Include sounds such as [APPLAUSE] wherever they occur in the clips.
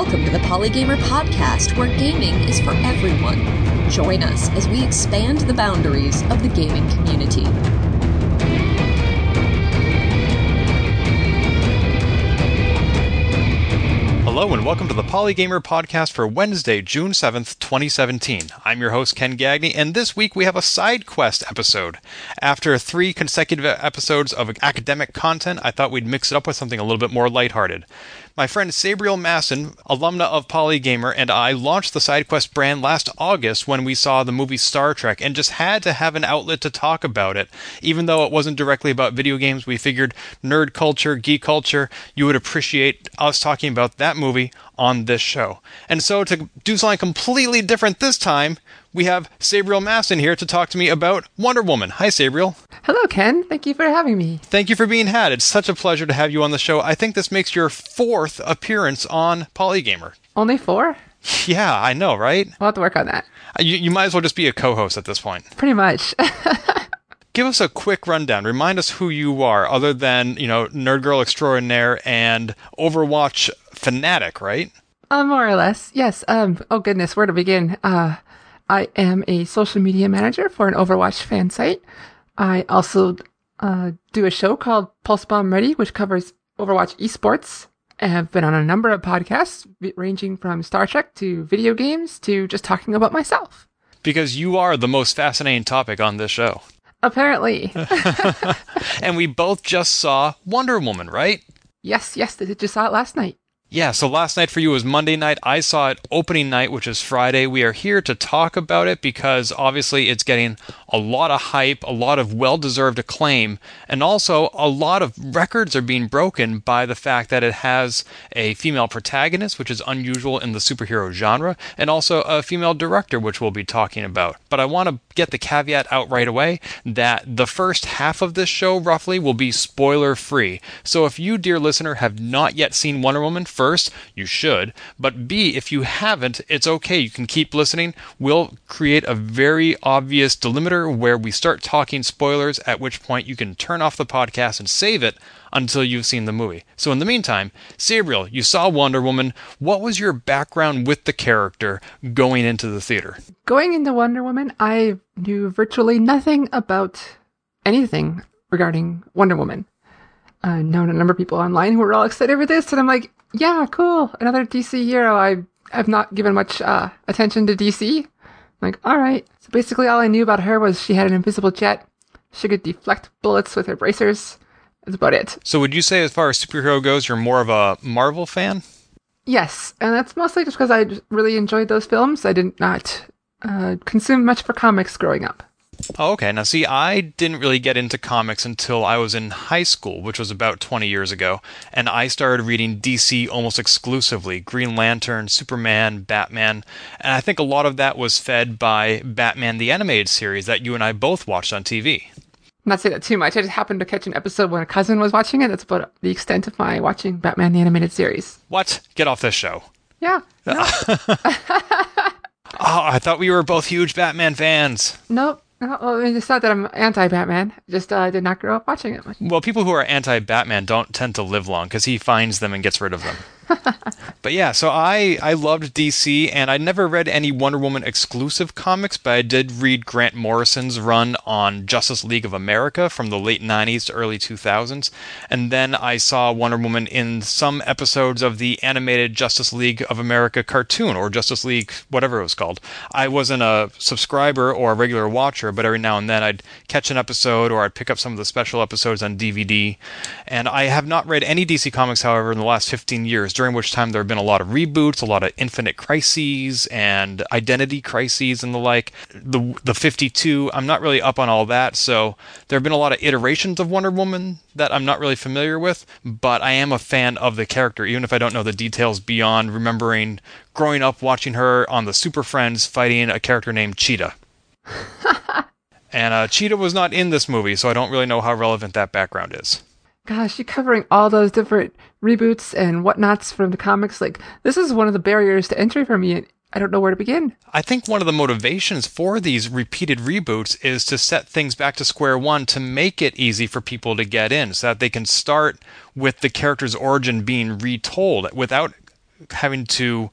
Welcome to the Polygamer Podcast, where gaming is for everyone. Join us as we expand the boundaries of the gaming community. Hello and welcome to the Polygamer podcast for Wednesday, June 7th, 2017. I'm your host, Ken Gagné, and this week we have a side quest episode. After three consecutive episodes of academic content, I thought we'd mix it up with something a little bit more lighthearted. My friend Sabriel Masson, alumna of Polygamer, and I launched the SideQuest brand last August when we saw the movie Star Trek and just had to have an outlet to talk about it. Even though it wasn't directly about video games, we figured nerd culture, geek culture, you would appreciate us talking about that movie on this show. And so to do something completely different this time, we have Sabriel Masson here to talk to me about Wonder Woman. Hi, Sabriel. Hello, Ken. Thank you for having me. Thank you for being had. It's such a pleasure to have you on the show. I think this makes your fourth appearance on Polygamer. Only four? Yeah, I know, right? We'll have to work on that. You, you might as well just be a co host at this point. Pretty much. [LAUGHS] Give us a quick rundown. Remind us who you are, other than, you know, Nerd Girl Extraordinaire and Overwatch Fanatic, right? Uh, more or less. Yes. Um, oh, goodness. Where to begin? Uh, I am a social media manager for an Overwatch fan site. I also uh, do a show called Pulse Bomb Ready, which covers Overwatch esports. I have been on a number of podcasts, ranging from Star Trek to video games to just talking about myself. Because you are the most fascinating topic on this show. Apparently. [LAUGHS] [LAUGHS] and we both just saw Wonder Woman, right? Yes, yes, I just saw it last night. Yeah, so last night for you was Monday night. I saw it opening night, which is Friday. We are here to talk about it because obviously it's getting a lot of hype, a lot of well deserved acclaim, and also a lot of records are being broken by the fact that it has a female protagonist, which is unusual in the superhero genre, and also a female director, which we'll be talking about. But I want to get the caveat out right away that the first half of this show, roughly, will be spoiler free. So if you, dear listener, have not yet seen Wonder Woman, first, you should. But B, if you haven't, it's okay. You can keep listening. We'll create a very obvious delimiter where we start talking spoilers, at which point you can turn off the podcast and save it until you've seen the movie. So in the meantime, Sabriel, you saw Wonder Woman. What was your background with the character going into the theater? Going into Wonder Woman, I knew virtually nothing about anything regarding Wonder Woman. I've known a number of people online who were all excited for this, and I'm like, yeah, cool, another DC hero. I have not given much uh, attention to DC. I'm like, all right. So basically, all I knew about her was she had an invisible jet. She could deflect bullets with her bracers. That's about it. So, would you say, as far as superhero goes, you're more of a Marvel fan? Yes, and that's mostly just because I really enjoyed those films. I did not uh, consume much for comics growing up. Oh, okay. Now, see, I didn't really get into comics until I was in high school, which was about 20 years ago, and I started reading DC almost exclusively Green Lantern, Superman, Batman, and I think a lot of that was fed by Batman the Animated Series that you and I both watched on TV. Not say that too much. I just happened to catch an episode when a cousin was watching it. That's about the extent of my watching Batman the Animated Series. What? Get off this show. Yeah. No. [LAUGHS] oh, ah, I thought we were both huge Batman fans. Nope. No, well, it's not that I'm anti-Batman. Just uh, did not grow up watching it. Well, people who are anti-Batman don't tend to live long because he finds them and gets rid of them. [LAUGHS] but yeah, so I I loved DC, and I never read any Wonder Woman exclusive comics, but I did read Grant Morrison's run on Justice League of America from the late '90s to early 2000s, and then I saw Wonder Woman in some episodes of the animated Justice League of America cartoon or Justice League whatever it was called. I wasn't a subscriber or a regular watcher, but every now and then I'd catch an episode or I'd pick up some of the special episodes on DVD. And I have not read any DC comics, however, in the last 15 years during which time there have been a lot of reboots, a lot of Infinite Crises and Identity Crises and the like. The the 52, I'm not really up on all that, so there have been a lot of iterations of Wonder Woman that I'm not really familiar with, but I am a fan of the character, even if I don't know the details beyond remembering growing up watching her on the Super Friends fighting a character named Cheetah. [LAUGHS] and uh, Cheetah was not in this movie, so I don't really know how relevant that background is gosh, you're covering all those different reboots and whatnots from the comics. Like, this is one of the barriers to entry for me. I don't know where to begin. I think one of the motivations for these repeated reboots is to set things back to square one to make it easy for people to get in so that they can start with the character's origin being retold without having to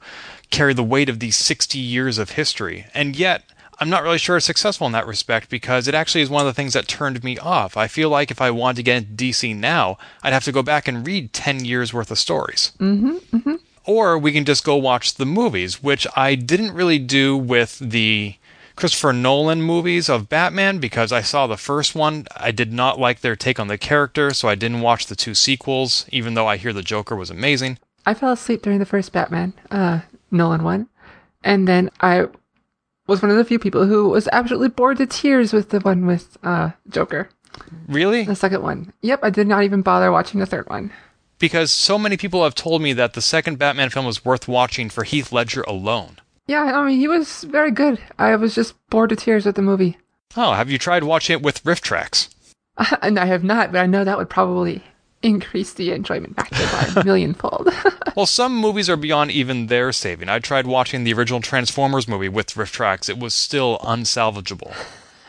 carry the weight of these 60 years of history. And yet, I'm not really sure it's successful in that respect because it actually is one of the things that turned me off. I feel like if I wanted to get into DC now, I'd have to go back and read 10 years worth of stories. Mm-hmm, mm-hmm. Or we can just go watch the movies, which I didn't really do with the Christopher Nolan movies of Batman because I saw the first one. I did not like their take on the character, so I didn't watch the two sequels, even though I hear the Joker was amazing. I fell asleep during the first Batman, uh, Nolan one. And then I was one of the few people who was absolutely bored to tears with the one with uh, Joker. Really? The second one. Yep, I did not even bother watching the third one. Because so many people have told me that the second Batman film was worth watching for Heath Ledger alone. Yeah, I mean, he was very good. I was just bored to tears with the movie. Oh, have you tried watching it with RiffTrax? and [LAUGHS] I have not, but I know that would probably increase the enjoyment factor by a [LAUGHS] millionfold. [LAUGHS] well, some movies are beyond even their saving. I tried watching the original Transformers movie with RiffTrax. It was still unsalvageable.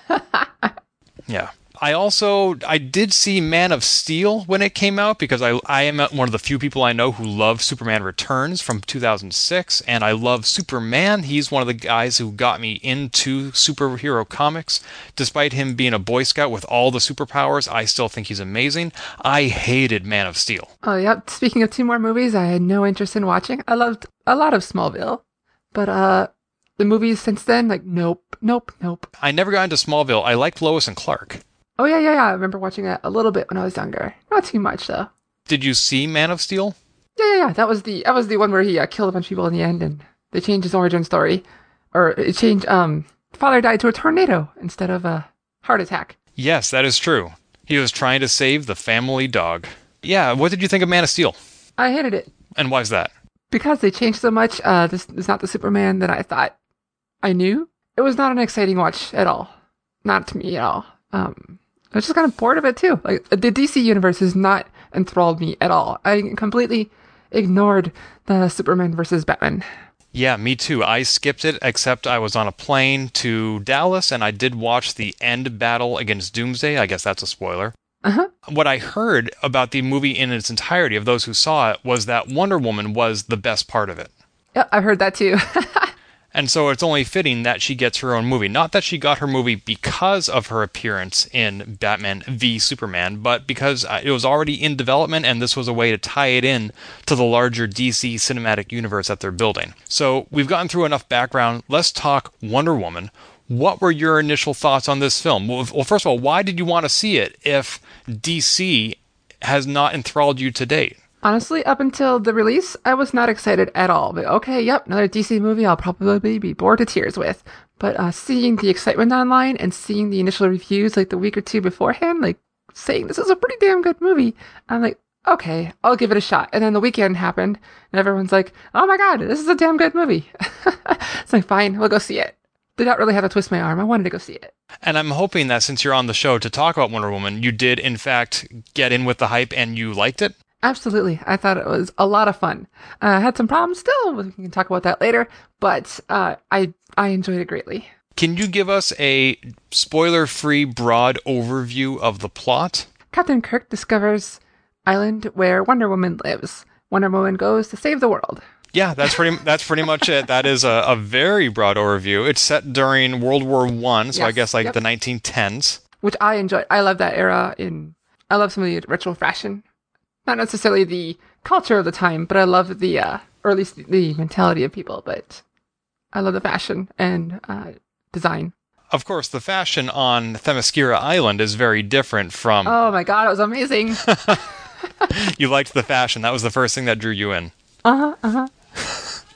[LAUGHS] yeah. I also I did see Man of Steel when it came out because I I am one of the few people I know who love Superman Returns from 2006 and I love Superman. He's one of the guys who got me into superhero comics. Despite him being a boy scout with all the superpowers, I still think he's amazing. I hated Man of Steel. Oh, yep. Speaking of two more movies I had no interest in watching. I loved a lot of Smallville. But uh the movies since then like nope, nope, nope. I never got into Smallville. I liked Lois and Clark. Oh yeah, yeah, yeah. I remember watching it a little bit when I was younger. Not too much though. Did you see Man of Steel? Yeah, yeah, yeah. That was the that was the one where he uh, killed a bunch of people in the end, and they changed his origin story, or it changed. Um, father died to a tornado instead of a heart attack. Yes, that is true. He was trying to save the family dog. Yeah. What did you think of Man of Steel? I hated it. And why is that? Because they changed so much. Uh, this is not the Superman that I thought I knew. It was not an exciting watch at all. Not to me at all. Um, I was just kind of bored of it too. Like the DC universe has not enthralled me at all. I completely ignored the Superman versus Batman. Yeah, me too. I skipped it, except I was on a plane to Dallas and I did watch the end battle against Doomsday. I guess that's a spoiler. Uh-huh. What I heard about the movie in its entirety of those who saw it was that Wonder Woman was the best part of it. Yeah, I've heard that too. [LAUGHS] And so it's only fitting that she gets her own movie. Not that she got her movie because of her appearance in Batman v Superman, but because uh, it was already in development and this was a way to tie it in to the larger DC cinematic universe that they're building. So we've gotten through enough background. Let's talk Wonder Woman. What were your initial thoughts on this film? Well, first of all, why did you want to see it if DC has not enthralled you to date? Honestly, up until the release, I was not excited at all. But okay, yep, another DC movie I'll probably be bored to tears with. But uh, seeing the excitement online and seeing the initial reviews like the week or two beforehand, like saying this is a pretty damn good movie, I'm like, okay, I'll give it a shot. And then the weekend happened, and everyone's like, oh my god, this is a damn good movie. [LAUGHS] it's like, fine, we'll go see it. Did not really have to twist my arm. I wanted to go see it. And I'm hoping that since you're on the show to talk about Wonder Woman, you did in fact get in with the hype and you liked it. Absolutely. I thought it was a lot of fun. Uh, I had some problems still. We can talk about that later, but uh, I I enjoyed it greatly. Can you give us a spoiler-free broad overview of the plot? Captain Kirk discovers island where Wonder Woman lives. Wonder Woman goes to save the world. Yeah, that's pretty. That's pretty much it. That is a, a very broad overview. It's set during World War One, so yes, I guess like yep. the 1910s. Which I enjoy. I love that era. In I love some of the retro fashion not necessarily the culture of the time, but I love the, uh, or at least the mentality of people. But I love the fashion and uh, design. Of course, the fashion on Themyscira Island is very different from. Oh my god, it was amazing! [LAUGHS] you liked the fashion. That was the first thing that drew you in. Uh huh. Uh huh.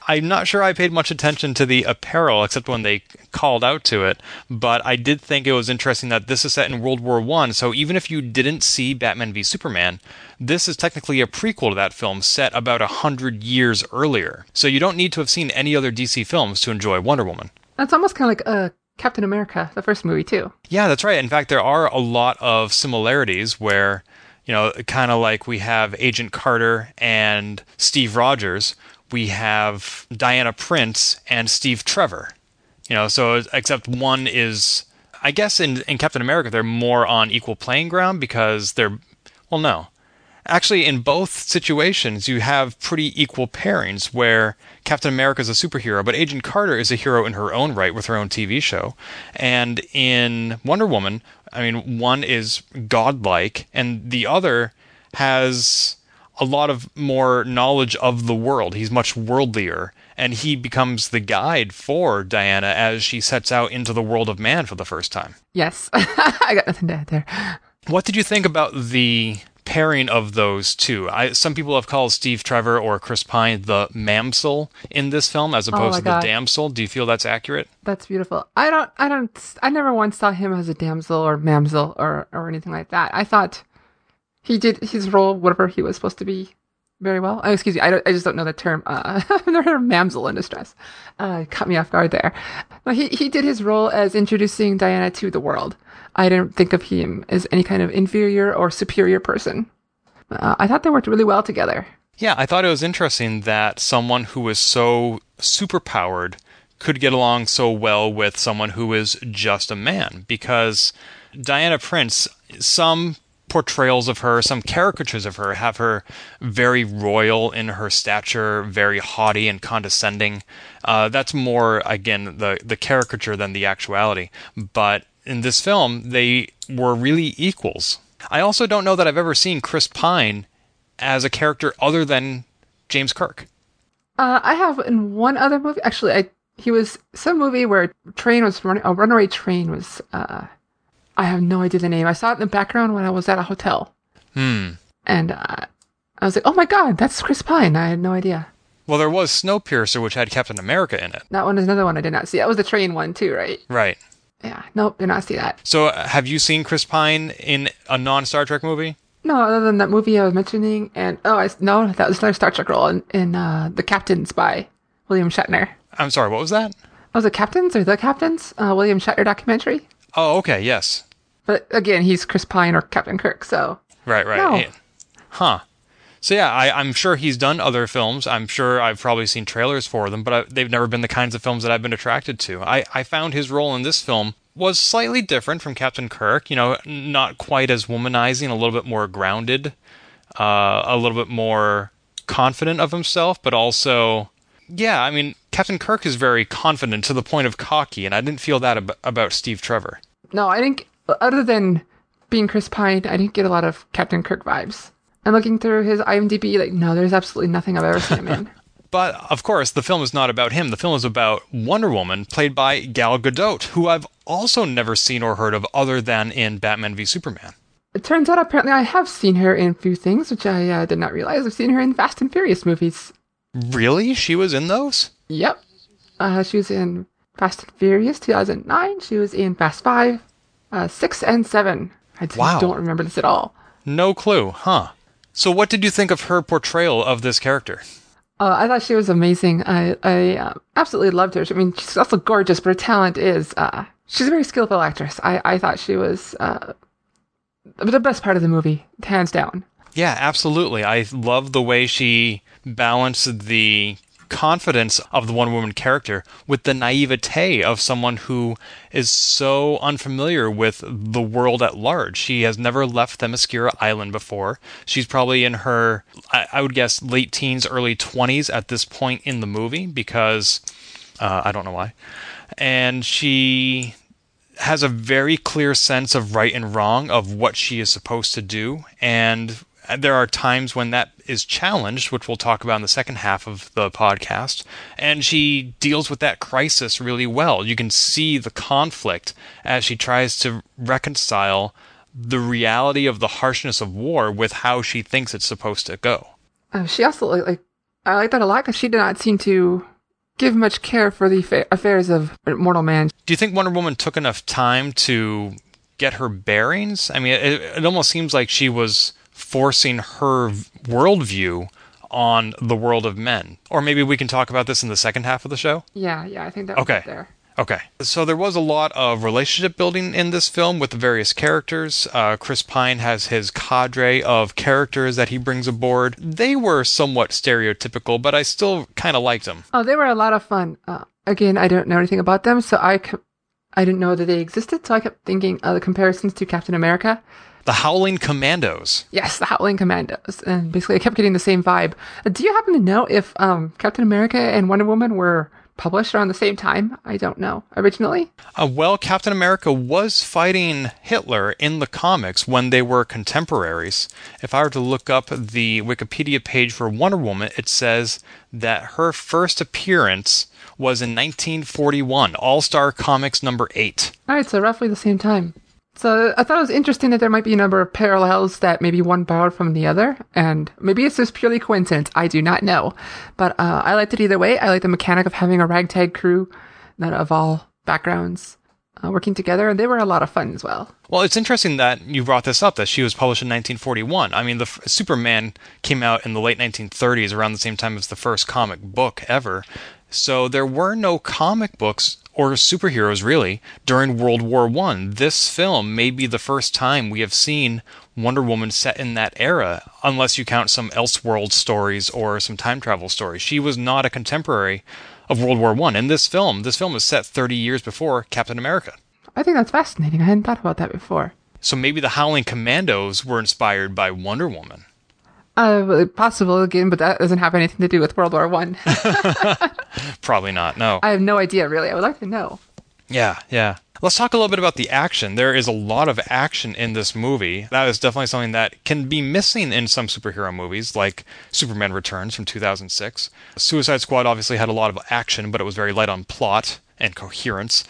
I'm not sure I paid much attention to the apparel except when they called out to it, but I did think it was interesting that this is set in World War One. So even if you didn't see Batman v Superman, this is technically a prequel to that film set about a hundred years earlier. So you don't need to have seen any other DC films to enjoy Wonder Woman. That's almost kind of like uh, Captain America, the first movie too. Yeah, that's right. In fact, there are a lot of similarities where you know, kind of like we have Agent Carter and Steve Rogers, we have Diana Prince and Steve Trevor. You know, so except one is, I guess in, in Captain America, they're more on equal playing ground because they're, well, no. actually, in both situations, you have pretty equal pairings where Captain America is a superhero, but Agent Carter is a hero in her own right with her own TV show. And in Wonder Woman, I mean, one is godlike, and the other has a lot of more knowledge of the world. He's much worldlier, and he becomes the guide for Diana as she sets out into the world of man for the first time. Yes, [LAUGHS] I got nothing to add there. What did you think about the pairing of those two? I, some people have called Steve Trevor or Chris Pine the mamsel in this film as oh opposed my to the damsel. Do you feel that's accurate? That's beautiful. I don't, I don't, I never once saw him as a damsel or mamsel or, or anything like that. I thought he did his role, whatever he was supposed to be, very well. Oh, excuse me, I, I just don't know the term. Uh, [LAUGHS] of mamsel in distress. Uh, caught me off guard there. No, he, he did his role as introducing Diana to the world. I didn't think of him as any kind of inferior or superior person. Uh, I thought they worked really well together. Yeah, I thought it was interesting that someone who was so superpowered could get along so well with someone who is just a man because Diana Prince, some portrayals of her, some caricatures of her have her very royal in her stature, very haughty and condescending. Uh, that's more, again, the, the caricature than the actuality. But in this film, they were really equals. I also don't know that I've ever seen Chris Pine as a character other than James Kirk. Uh, I have in one other movie. Actually, I he was some movie where train was running. A runaway train was. Uh, I have no idea the name. I saw it in the background when I was at a hotel, Hmm. and uh, I was like, "Oh my god, that's Chris Pine!" I had no idea. Well, there was Snowpiercer, which had Captain America in it. That one is another one I did not see. That was the train one too, right? Right. Yeah. Nope, did not see that. So, uh, have you seen Chris Pine in a non Star Trek movie? No, other than that movie I was mentioning, and oh, I no, that was another Star Trek role in, in uh, the Captains by William Shatner. I'm sorry, what was that? Was it Captains or the Captains? Uh, William Shatner documentary. Oh, okay, yes. But again, he's Chris Pine or Captain Kirk, so Right, right. No. Yeah. Huh. So, yeah, I, I'm sure he's done other films. I'm sure I've probably seen trailers for them, but I, they've never been the kinds of films that I've been attracted to. I, I found his role in this film was slightly different from Captain Kirk. You know, not quite as womanizing, a little bit more grounded, uh, a little bit more confident of himself, but also, yeah, I mean, Captain Kirk is very confident to the point of cocky, and I didn't feel that ab- about Steve Trevor. No, I think other than being Chris Pine, I didn't get a lot of Captain Kirk vibes. And looking through his IMDb, like, no, there's absolutely nothing I've ever seen him in. [LAUGHS] But of course, the film is not about him. The film is about Wonder Woman, played by Gal Gadot, who I've also never seen or heard of other than in Batman v Superman. It turns out apparently I have seen her in a few things, which I uh, did not realize. I've seen her in Fast and Furious movies. Really? She was in those? Yep. Uh, she was in Fast and Furious 2009. She was in Fast 5, uh, 6, and 7. I just Wow. don't remember this at all. No clue, huh? So, what did you think of her portrayal of this character? Uh, I thought she was amazing. I, I uh, absolutely loved her. I mean, she's also gorgeous, but her talent is, uh, she's a very skillful actress. I, I thought she was uh, the best part of the movie, hands down. Yeah, absolutely. I love the way she balanced the confidence of the Wonder Woman character with the naivete of someone who is so unfamiliar with the world at large. She has never left Themyscira Island before. She's probably in her, I, I would guess, late teens, early 20s at this point in the movie because uh, I don't know why. And she has a very clear sense of right and wrong of what she is supposed to do and there are times when that is challenged which we'll talk about in the second half of the podcast and she deals with that crisis really well you can see the conflict as she tries to reconcile the reality of the harshness of war with how she thinks it's supposed to go Uh, she also, like, I like that a lot because she did not seem to give much care for the fa- affairs of mortal man. Do you think Wonder Woman took enough time to get her bearings? I mean, it, it almost seems like she was forcing her v- worldview on the world of men. Or maybe we can talk about this in the second half of the show. Yeah, yeah, I think that Okay. there. Okay. So there was a lot of relationship building in this film with the various characters. Uh, Chris Pine has his cadre of characters that he brings aboard. They were somewhat stereotypical, but I still kind of liked them. Oh, they were a lot of fun. Uh, again, I don't know anything about them, so I, c- I didn't know that they existed, so I kept thinking of the comparisons to Captain America. The Howling Commandos. Yes, the Howling Commandos. And basically, I kept getting the same vibe. Uh, Do you happen to know if um, Captain America and Wonder Woman were published around the same time? I don't know. Originally? Uh, well, Captain America was fighting Hitler in the comics when they were contemporaries. If I were to look up the Wikipedia page for Wonder Woman, it says that her first appearance was in 1941, All Star Comics number 8. All right, so roughly the same time. So I thought it was interesting that there might be a number of parallels that maybe one borrowed from the other, and maybe it's just purely coincidence. I do not know, but uh, I liked it either way. I like the mechanic of having a ragtag crew that of all backgrounds uh, working together, and they were a lot of fun as well. Well, it's interesting that you brought this up that she was published in 1941. I mean, the f- Superman came out in the late 1930s, around the same time as the first comic book ever. So there were no comic books or superheroes really during World War One. This film may be the first time we have seen Wonder Woman set in that era, unless you count some Elseworld stories or some time travel stories. She was not a contemporary of World War One. In this film, this film is set 30 years before Captain America. I think that's fascinating. I hadn't thought about that before. So maybe the Howling Commandos were inspired by Wonder Woman. Uh, possible again, but that doesn't have anything to do with World War One. [LAUGHS] [LAUGHS] Probably not. No. I have no idea, really. I would like to know. Yeah, yeah. Let's talk a little bit about the action. There is a lot of action in this movie. That is definitely something that can be missing in some superhero movies, like Superman Returns from 2006. Suicide Squad obviously had a lot of action, but it was very light on plot and coherence.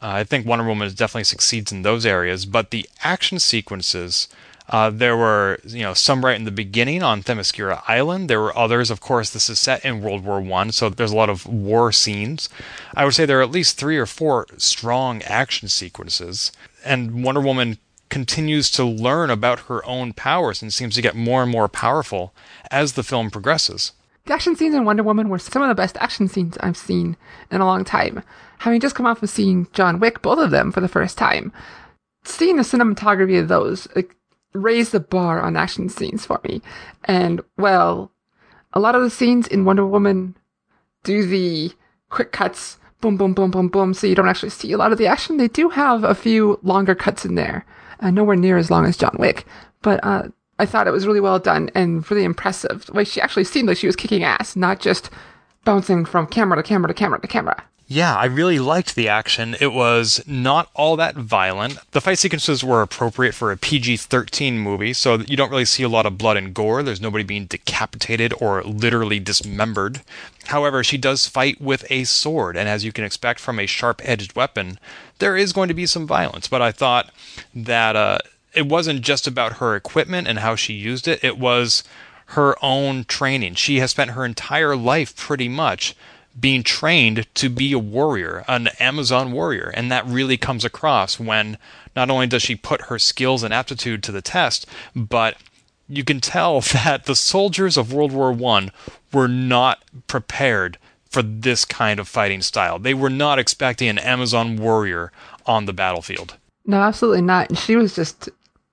Uh, I think Wonder Woman definitely succeeds in those areas, but the action sequences. Uh, there were, you know, some right in the beginning on Themyscira Island. There were others, of course. This is set in World War One, so there's a lot of war scenes. I would say there are at least three or four strong action sequences, and Wonder Woman continues to learn about her own powers and seems to get more and more powerful as the film progresses. The action scenes in Wonder Woman were some of the best action scenes I've seen in a long time. Having just come off of seeing John Wick, both of them for the first time, seeing the cinematography of those like, raised the bar on action scenes for me. And well, a lot of the scenes in Wonder Woman do the quick cuts, boom, boom, boom, boom, boom, so you don't actually see a lot of the action. They do have a few longer cuts in there, uh, nowhere near as long as John Wick, but uh, I thought it was really well done and really impressive. Like she actually seemed like she was kicking ass, not just bouncing from camera to camera to camera to camera. Yeah, I really liked the action. It was not all that violent. The fight sequences were appropriate for a PG 13 movie, so you don't really see a lot of blood and gore. There's nobody being decapitated or literally dismembered. However, she does fight with a sword, and as you can expect from a sharp edged weapon, there is going to be some violence. But I thought that uh, it wasn't just about her equipment and how she used it, it was her own training. She has spent her entire life pretty much being trained to be a warrior, an Amazon warrior. And that really comes across when not only does she put her skills and aptitude to the test, but you can tell [LAUGHS] that the soldiers of World War One were not prepared for this kind of fighting style. They were not expecting an Amazon warrior on the battlefield. No, absolutely not. And she was just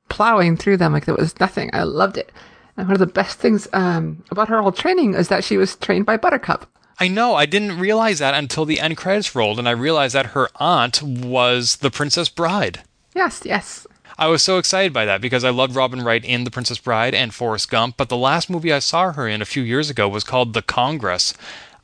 plowing through them like there was nothing. I loved it. And one of the best things um, about her whole training is that she was trained by Buttercup. I know, I didn't realize that until the end credits rolled, and I realized that her aunt was the Princess Bride. Yes, yes. I was so excited by that because I loved Robin Wright in The Princess Bride and Forrest Gump, but the last movie I saw her in a few years ago was called The Congress.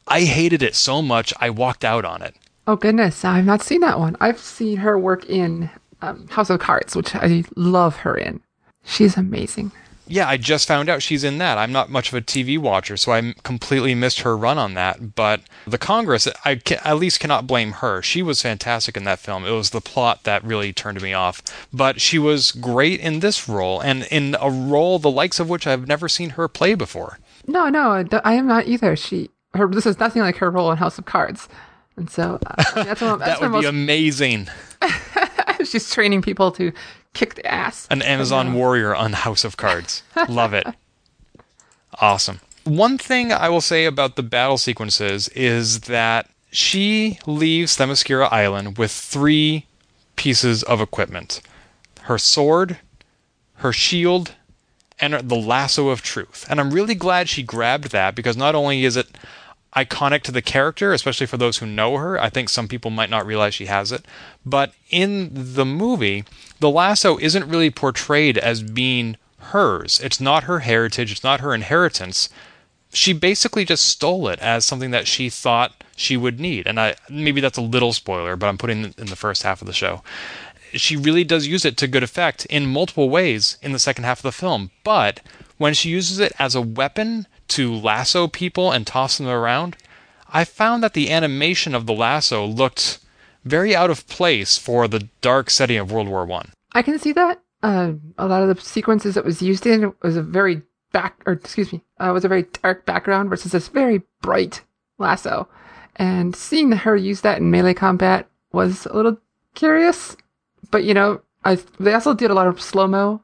I hated it so much I walked out on it. Oh, goodness. I've not seen that one. I've seen her work in um, House of Cards, which I love her in. She's amazing. Yeah, I just found out she's in that. I'm not much of a TV watcher, so I completely missed her run on that. But The Congress, I ca- at least cannot blame her. She was fantastic in that film. It was the plot that really turned me off. But she was great in this role, and in a role the likes of which I've never seen her play before. No, no, I am not either. She, her, this is nothing like her role in House of Cards. And so uh, I mean, that's one of, [LAUGHS] that's That would be most, amazing. [LAUGHS] [LAUGHS] she's training people to kick the ass. An Amazon warrior on House of Cards. [LAUGHS] Love it. Awesome. One thing I will say about the battle sequences is that she leaves Themyscira Island with three pieces of equipment her sword, her shield, and the lasso of truth. And I'm really glad she grabbed that because not only is it iconic to the character, especially for those who know her. I think some people might not realize she has it. But in the movie, the lasso isn't really portrayed as being hers. It's not her heritage, it's not her inheritance. She basically just stole it as something that she thought she would need. And I maybe that's a little spoiler, but I'm putting it in the first half of the show. She really does use it to good effect in multiple ways in the second half of the film. But when she uses it as a weapon to lasso people and toss them around, I found that the animation of the lasso looked very out of place for the dark setting of World War One. I can see that. Uh, a lot of the sequences it was used in was a very back, or excuse me, uh, was a very dark background versus this very bright lasso. And seeing her use that in melee combat was a little curious. But you know, I they also did a lot of slow mo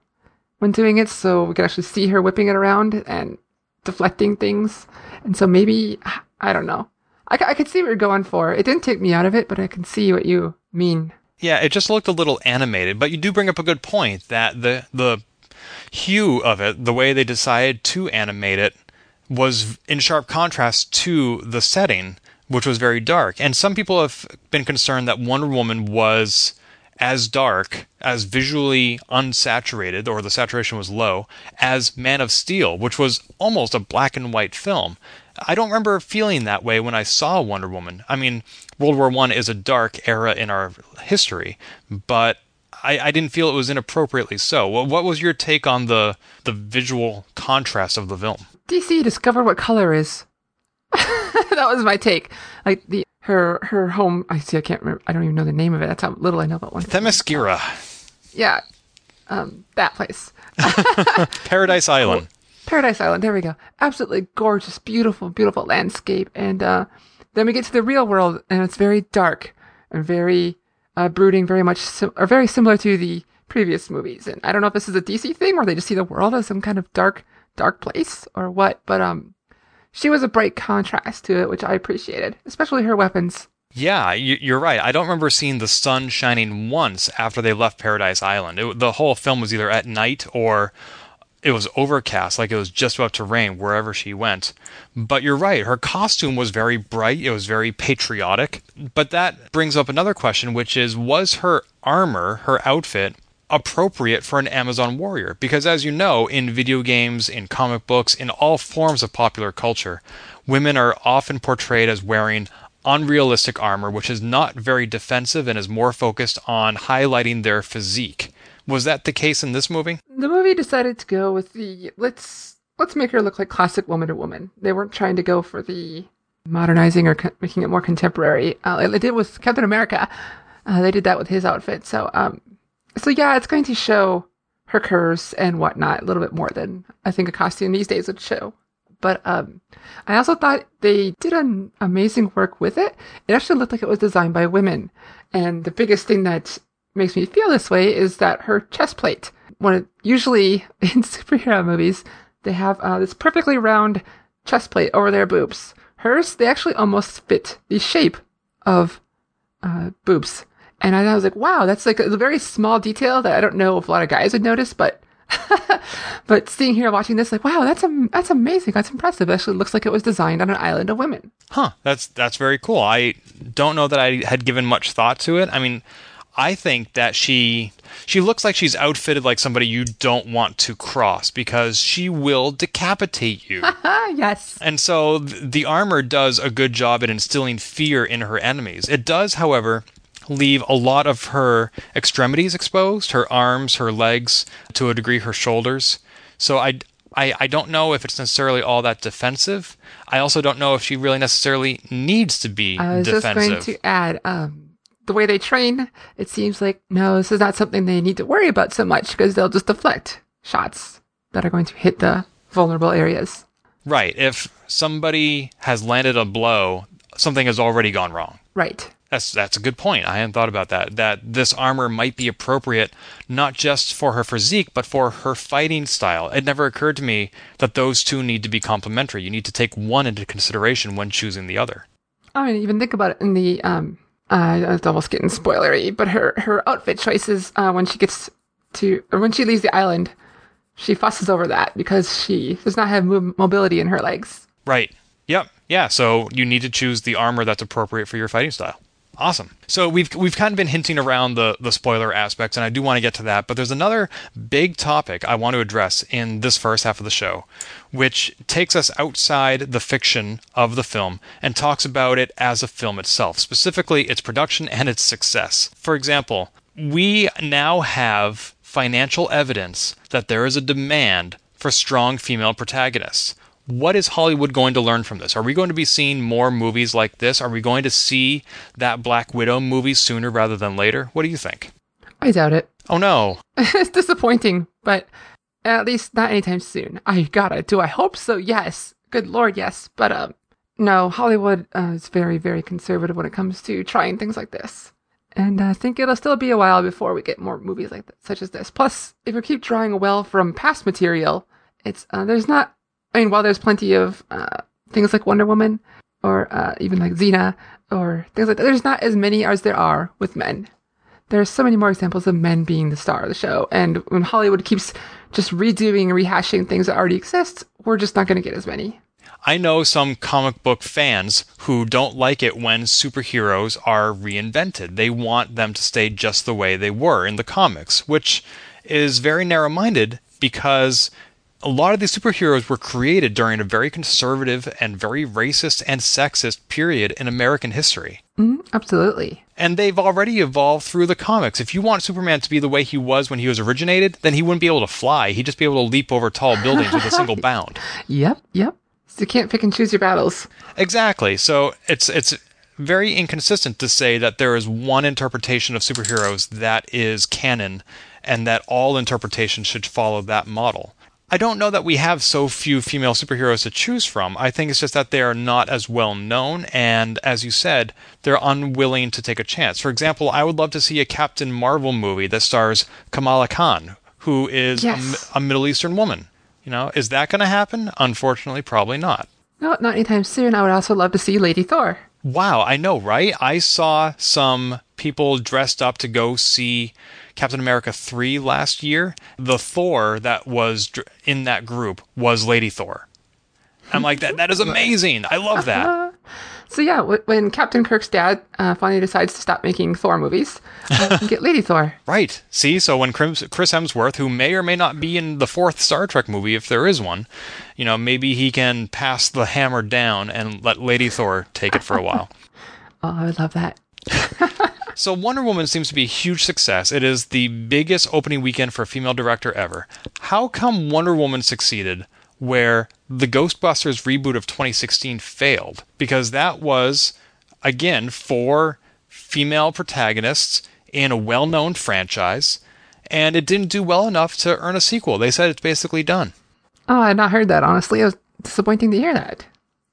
when doing it, so we could actually see her whipping it around and deflecting things. And so maybe I don't know. I, I could see what you're going for. It didn't take me out of it, but I can see what you mean. Yeah, it just looked a little animated, but you do bring up a good point that the the hue of it, the way they decided to animate it, was in sharp contrast to the setting, which was very dark. And some people have been concerned that Wonder Woman was as dark, as visually unsaturated, or the saturation was low, as Man of Steel, which was almost a black and white film. I don't remember feeling that way when I saw Wonder Woman. I mean, World War One is a dark era in our history, but I, I didn't feel it was inappropriately so. What, what was your take on the the visual contrast of the film? DC discover what color is. [LAUGHS] that was my take. Like the her her home. I see. I can't remember. I don't even know the name of it. That's how little I know about one. Themyscira. Yeah, um, that place. [LAUGHS] Paradise Island. Paradise Island. There we go. Absolutely gorgeous, beautiful, beautiful landscape. And uh, then we get to the real world, and it's very dark and very uh, brooding, very much sim- or very similar to the previous movies. And I don't know if this is a DC thing, or they just see the world as some kind of dark, dark place, or what. But um, she was a bright contrast to it, which I appreciated, especially her weapons. Yeah, you're right. I don't remember seeing the sun shining once after they left Paradise Island. It, the whole film was either at night or it was overcast, like it was just about to rain wherever she went. But you're right, her costume was very bright, it was very patriotic. But that brings up another question, which is was her armor, her outfit, appropriate for an Amazon warrior? Because as you know, in video games, in comic books, in all forms of popular culture, women are often portrayed as wearing unrealistic armor, which is not very defensive and is more focused on highlighting their physique. Was that the case in this movie? The movie decided to go with the let's let's make her look like classic Wonder Woman. They weren't trying to go for the modernizing or co- making it more contemporary. Uh, they did with Captain America. Uh, they did that with his outfit. So um, so yeah, it's going to show her curves and whatnot a little bit more than I think a costume these days would show. But um, I also thought they did an amazing work with it. It actually looked like it was designed by women. And the biggest thing that makes me feel this way is that her chest plate. When it, usually [LAUGHS] in superhero movies, they have uh, this perfectly round chest plate over their boobs. Hers, they actually almost fit the shape of uh, boobs. And I was like, wow, that's like a very small detail that I don't know if a lot of guys would notice, but [LAUGHS] but seeing here, watching this, like, wow, that's a that's amazing. That's impressive. It actually looks like it was designed on an island of women. Huh. That's that's very cool. I don't know that I had given much thought to it. I mean, I think that she she looks like she's outfitted like somebody you don't want to cross because she will decapitate you. [LAUGHS] yes. And so th- the armor does a good job at instilling fear in her enemies. It does, however, leave a lot of her extremities exposed, her arms, her legs, to a degree her shoulders. So I I, I don't know if it's necessarily all that defensive. I also don't know if she really necessarily needs to be I was defensive. just going to add, um, the way they train, it seems like no, this is not something they need to worry about so much because they'll just deflect shots that are going to hit the vulnerable areas. Right. If somebody has landed a blow, something has already gone wrong. Right. That's that's a good point. I hadn't thought about that. That this armor might be appropriate not just for her physique, but for her fighting style. It never occurred to me that those two need to be complementary. You need to take one into consideration when choosing the other. I mean, even think about it in the um, uh, it's almost getting spoilery, but her her outfit choices uh, when she gets to or when she leaves the island, she fusses over that because she does not have mo- mobility in her legs. Right. Yep. Yeah, so you need to choose the armor that's appropriate for your fighting style. Awesome. So we've we've kind of been hinting around the the spoiler aspects, and I do want to get to that. But there's another big topic I want to address in this first half of the show, which takes us outside the fiction of the film and talks about it as a film itself, specifically its production and its success. For example, we now have financial evidence that there is a demand for strong female protagonists what is Hollywood going to learn from this? Are we going to be seeing more movies like this? Are we going to see that Black Widow movie sooner rather than later? What do you think? I doubt it. [LAUGHS] Oh no. it's disappointing, but at least not anytime soon. I gotta. Do I hope so? Yes. Good lord, yes. But um, no. Hollywood uh, is very, very conservative when it comes to trying things like this, and I think it'll still be a while before we get more movies like this, such as this. Plus, if we keep drawing a well from past material, it's uh, there's not I mean, while there's plenty of uh, things like Wonder Woman or uh, even like Xena or things like that, there's not as many as there are with men. There's so many more examples of men being the star of the show. And when Hollywood keeps just redoing and rehashing things that already exist, we're just not going to get as many. I know some comic book fans who don't like it when superheroes are reinvented. They want them to stay just the way they were in the comics, which is very narrow minded because a lot of these superheroes were created during a very conservative and very racist and sexist period in American history. Mm, absolutely. And they've already evolved through the comics. If you want Superman to be the way he was when he was originated, then he wouldn't be able to fly. He'd just be able to leap over tall buildings with a single [LAUGHS] bound. Yep, yep. So you can't pick and choose your battles. Exactly. So it's it's very inconsistent to say that there is one interpretation of superheroes that is canon and that all interpretations should follow that model. I don't know that we have so few female superheroes to choose from. I think it's just that they are not as well known, and as you said, they're unwilling to take a chance. For example, I would love to see a Captain Marvel movie that stars Kamala Khan, who is yes. a, a Middle Eastern woman. You know, is that going to happen? Unfortunately, probably not. No, not anytime soon. I would also love to see Lady Thor. Wow, I know, right? I saw some people dressed up to go see Captain America 3 last year, the Thor that was in that group was Lady Thor. I'm like, that, that is amazing. I love that. [LAUGHS] so, yeah, when Captain Kirk's dad uh, finally decides to stop making Thor movies, uh, get Lady Thor. [LAUGHS] Right. See, so when Chris Hemsworth, who may or may not be in the fourth Star Trek movie, if there is one, you know, maybe he can pass the hammer down and let Lady Thor take it for a while. [LAUGHS] oh, I would love that. So Wonder Woman seems to be a huge success. It is the biggest opening weekend for a female director ever. How come Wonder Woman succeeded where the Ghostbusters reboot of 2016 failed? Because that was again four female protagonists in a well-known franchise and it didn't do well enough to earn a sequel. They said it's basically done. Oh, I had not heard that, honestly. It was disappointing to hear that.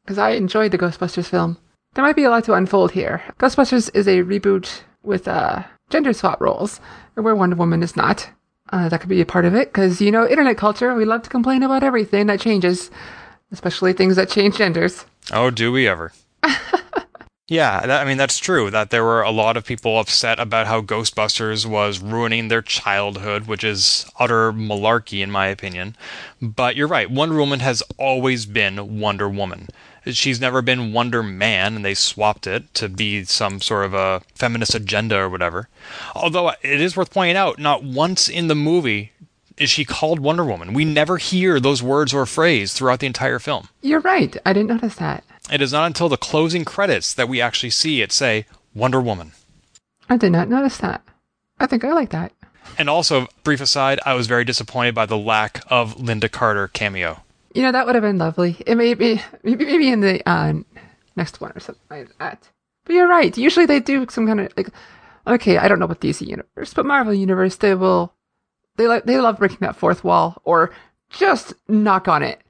Because I enjoyed the Ghostbusters film. There might be a lot to unfold here. Ghostbusters is a reboot with uh, gender swap roles, where Wonder Woman is not. Uh, that could be a part of it, because, you know, internet culture, we love to complain about everything that changes, especially things that change genders. Oh, do we ever? [LAUGHS] yeah, that, I mean, that's true, that there were a lot of people upset about how Ghostbusters was ruining their childhood, which is utter malarkey, in my opinion. But you're right, Wonder Woman has always been Wonder Woman she's never been Wonder Man, and they swapped it to be some sort of a feminist agenda or whatever. Although uh, it is worth pointing out, not once in the movie is she called Wonder Woman. We never hear those words or phrase throughout the entire film. You're right. I didn't notice that. It is not until the closing credits that we actually see it say Wonder Woman. I did not notice that. I think I like that. And also, brief aside, I was very disappointed by the lack of Lynda Carter cameo. You know, that would have been lovely. It may be maybe, maybe in the uh, next one or something like that. But you're right. Usually they do some kind of like, okay, I don't know about DC Universe, but Marvel Universe, they will, they like, they love breaking that fourth wall or just knock on it.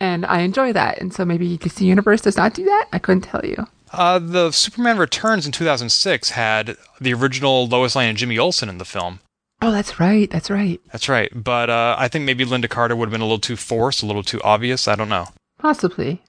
And I enjoy that. And so maybe DC Universe does not do that. I couldn't tell you. Uh, the Superman Returns in 2006 had the original Lois Lane and Jimmy Olsen in the film. Oh, that's right. That's right. That's right. But uh, I think maybe Lynda Carter would have been a little too forced, a little too obvious. I don't know. Possibly.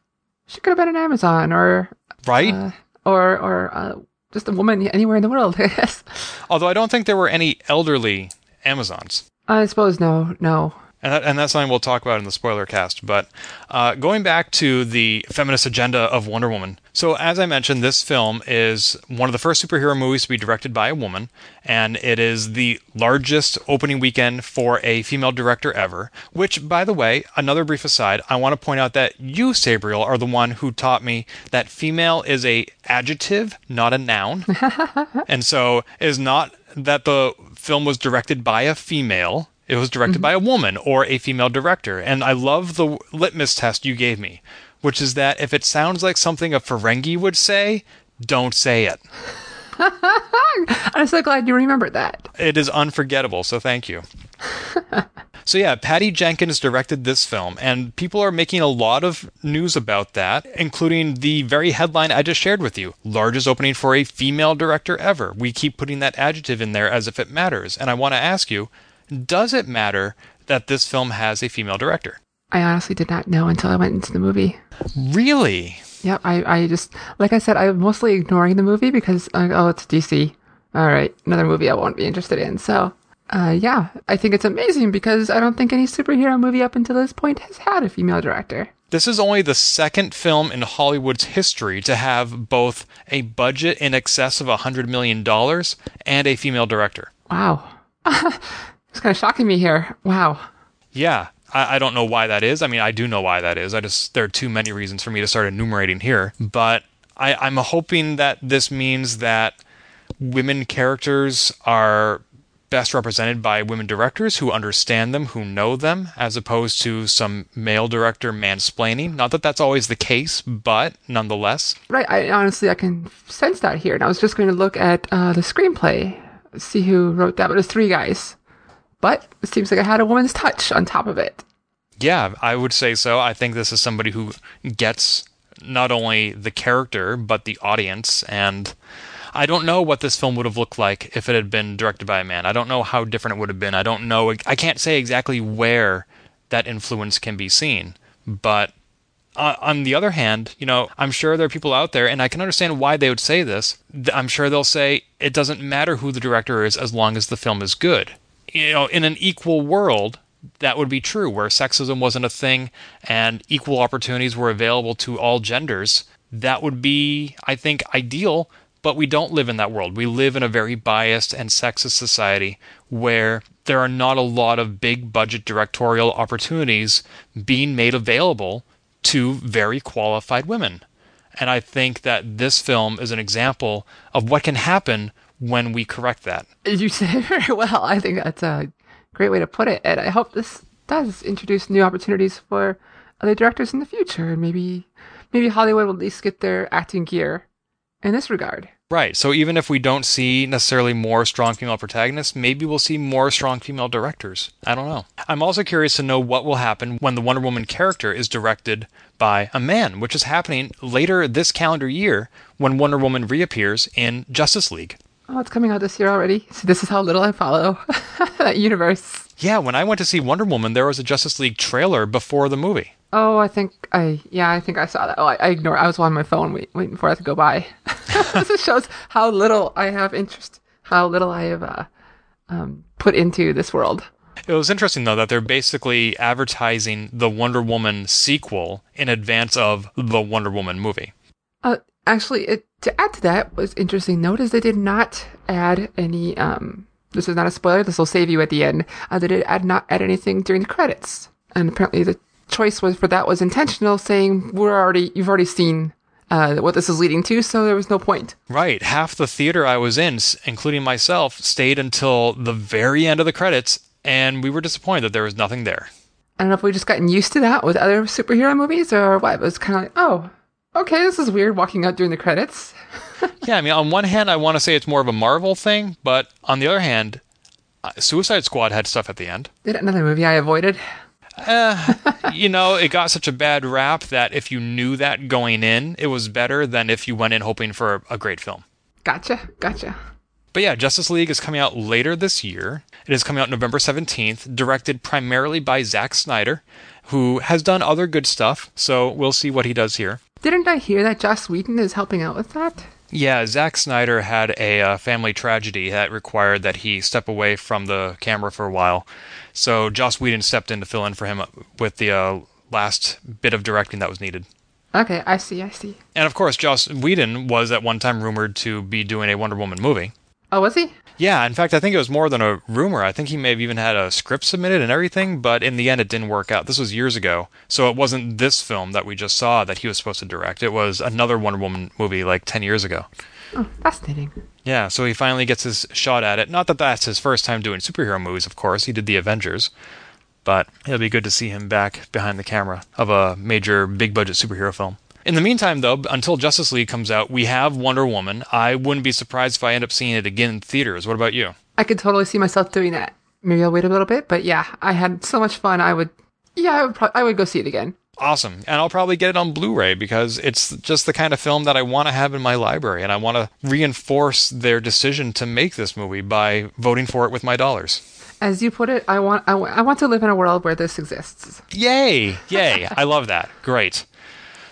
She could have been an Amazon or right, uh, or or uh, just a woman anywhere in the world. yes. [LAUGHS] Although I don't think there were any elderly Amazons. I suppose no, no. And, that, and that's something we'll talk about in the spoiler cast. But uh, going back to the feminist agenda of Wonder Woman. So, as I mentioned, this film is one of the first superhero movies to be directed by a woman, and it is the largest opening weekend for a female director ever. Which, by the way, another brief aside, I want to point out that you, Sabriel, are the one who taught me that female is a adjective, not a noun. [LAUGHS] and so, it is not that the film was directed by a female it was directed mm-hmm. by a woman or a female director. And I love the litmus test you gave me, which is that if it sounds like something a Ferengi would say, don't say it. [LAUGHS] I'm so glad you remembered that. It is unforgettable, so thank you. [LAUGHS] so, yeah, Patty Jenkins directed this film, and people are making a lot of news about that, including the very headline I just shared with you largest opening for a female director ever. We keep putting that adjective in there as if it matters. And I want to ask you does it matter that this film has a female director? I honestly did not know until I went into the movie. Really? Yep. I, I just, like I said, I'm mostly ignoring the movie because, uh, oh, it's DC. All right. Another movie I won't be interested in. So, uh, yeah, I think it's amazing because I don't think any superhero movie up until this point has had a female director. This is only the second film in Hollywood's history to have both a budget in excess of $100 million and a female director. Wow. [LAUGHS] It's kind of shocking me here. Wow. Yeah, I, I, don't know why that is. I mean, I do know why that is. I just there are too many reasons for me to start enumerating here. But I, I'm hoping that this means that women characters are best represented by women directors who understand them, who know them, as opposed to some male director mansplaining. Not that that's always the case, but nonetheless. Right. I honestly I can sense that here. And I was just going to look at uh, the screenplay, see who wrote that. But it's three guys but it seems like it had a woman's touch on top of it. Yeah, I would say so. I think this is somebody who gets not only the character but the audience and I don't know what this film would have looked like if it had been directed by a man. I don't know how different it would have been. I don't know I can't say exactly where that influence can be seen. But uh, on the other hand, you know, I'm sure there are people out there, and I can understand why they would say this. I'm sure they'll say it doesn't matter who the director is as long as the film is good you know, in an equal world, that would be true, where sexism wasn't a thing and equal opportunities were available to all genders. That would be, I think, ideal, but we don't live in that world. We live in a very biased and sexist society where there are not a lot of big budget directorial opportunities being made available to very qualified women. And I think that this film is an example of what can happen when we correct that. You said [LAUGHS] very well. I think that's a great way to put it. And I hope this does introduce new opportunities for other directors in the future. And maybe maybe Hollywood will at least get their acting gear in this regard. Right. So even if we don't see necessarily more strong female protagonists, maybe we'll see more strong female directors. I don't know. I'm also curious to know what will happen when the Wonder Woman character is directed by a man, which is happening later this calendar year when Wonder Woman reappears in Justice League. Oh, it's coming out this year already. So this is how little I follow [LAUGHS] that universe. Yeah, when I went to see Wonder Woman, there was a Justice League trailer before the movie. Oh, I think I yeah, I think I saw that. Oh, I, I ignored. I was on my phone wait, waiting for it to go by. [LAUGHS] this shows how little I have interest, how little I have uh, um, put into this world. It was interesting though that they're basically advertising the Wonder Woman sequel in advance of the Wonder Woman movie. Uh, actually, it to add to that was interesting note is they did not add any um this is not a spoiler this will save you at the end uh, they did add not add anything during the credits and apparently the choice was for that was intentional saying we're already you've already seen uh, what this is leading to, so there was no point. Right. Half the theater I was in, including myself, stayed until the very end of the credits, and we were disappointed that there was nothing there. I don't know if we've just gotten used to that with other superhero movies, or what. It was kind of like, oh, okay, this is weird walking out during the credits. [LAUGHS] yeah, I mean, on one hand, I want to say it's more of a Marvel thing, but on the other hand, uh, Suicide Squad had stuff at the end. Did another movie I avoided? Uh, [LAUGHS] you know, it got such a bad rap that if you knew that going in, it was better than if you went in hoping for a, a great film. Gotcha, gotcha. But yeah, Justice League is coming out later this year. It is coming out November 17th, directed primarily by Zack Snyder, who has done other good stuff, so we'll see what he does here. Didn't I hear that Joss Whedon is helping out with that? Yeah, Zack Snyder had a uh, family tragedy that required that he step away from the camera for a while. So Joss Whedon stepped in to fill in for him with the uh, last bit of directing that was needed. Okay, I see, I see. And of course, Joss Whedon was at one time rumored to be doing a Wonder Woman movie. Oh, was he? Yeah, in fact, I think it was more than a rumor. I think he may have even had a script submitted and everything, but in the end, it didn't work out. This was years ago, so it wasn't this film that we just saw that he was supposed to direct. It was another Wonder Woman movie like 10 years ago. Oh, fascinating. Yeah, so he finally gets his shot at it. Not that that's his first time doing superhero movies, of course. He did The Avengers. But it'll be good to see him back behind the camera of a major big budget superhero film. In the meantime, though, until Justice League comes out, we have Wonder Woman. I wouldn't be surprised if I end up seeing it again in theaters. What about you? I could totally see myself doing that. Maybe I'll wait a little bit, but yeah, I had so much fun. I would, yeah, I would, pro- I would go see it again. Awesome. And I'll probably get it on Blu ray because it's just the kind of film that I want to have in my library. And I want to reinforce their decision to make this movie by voting for it with my dollars. As you put it, I want, I, wa- I want to live in a world where this exists. Yay! Yay! I love that. Great.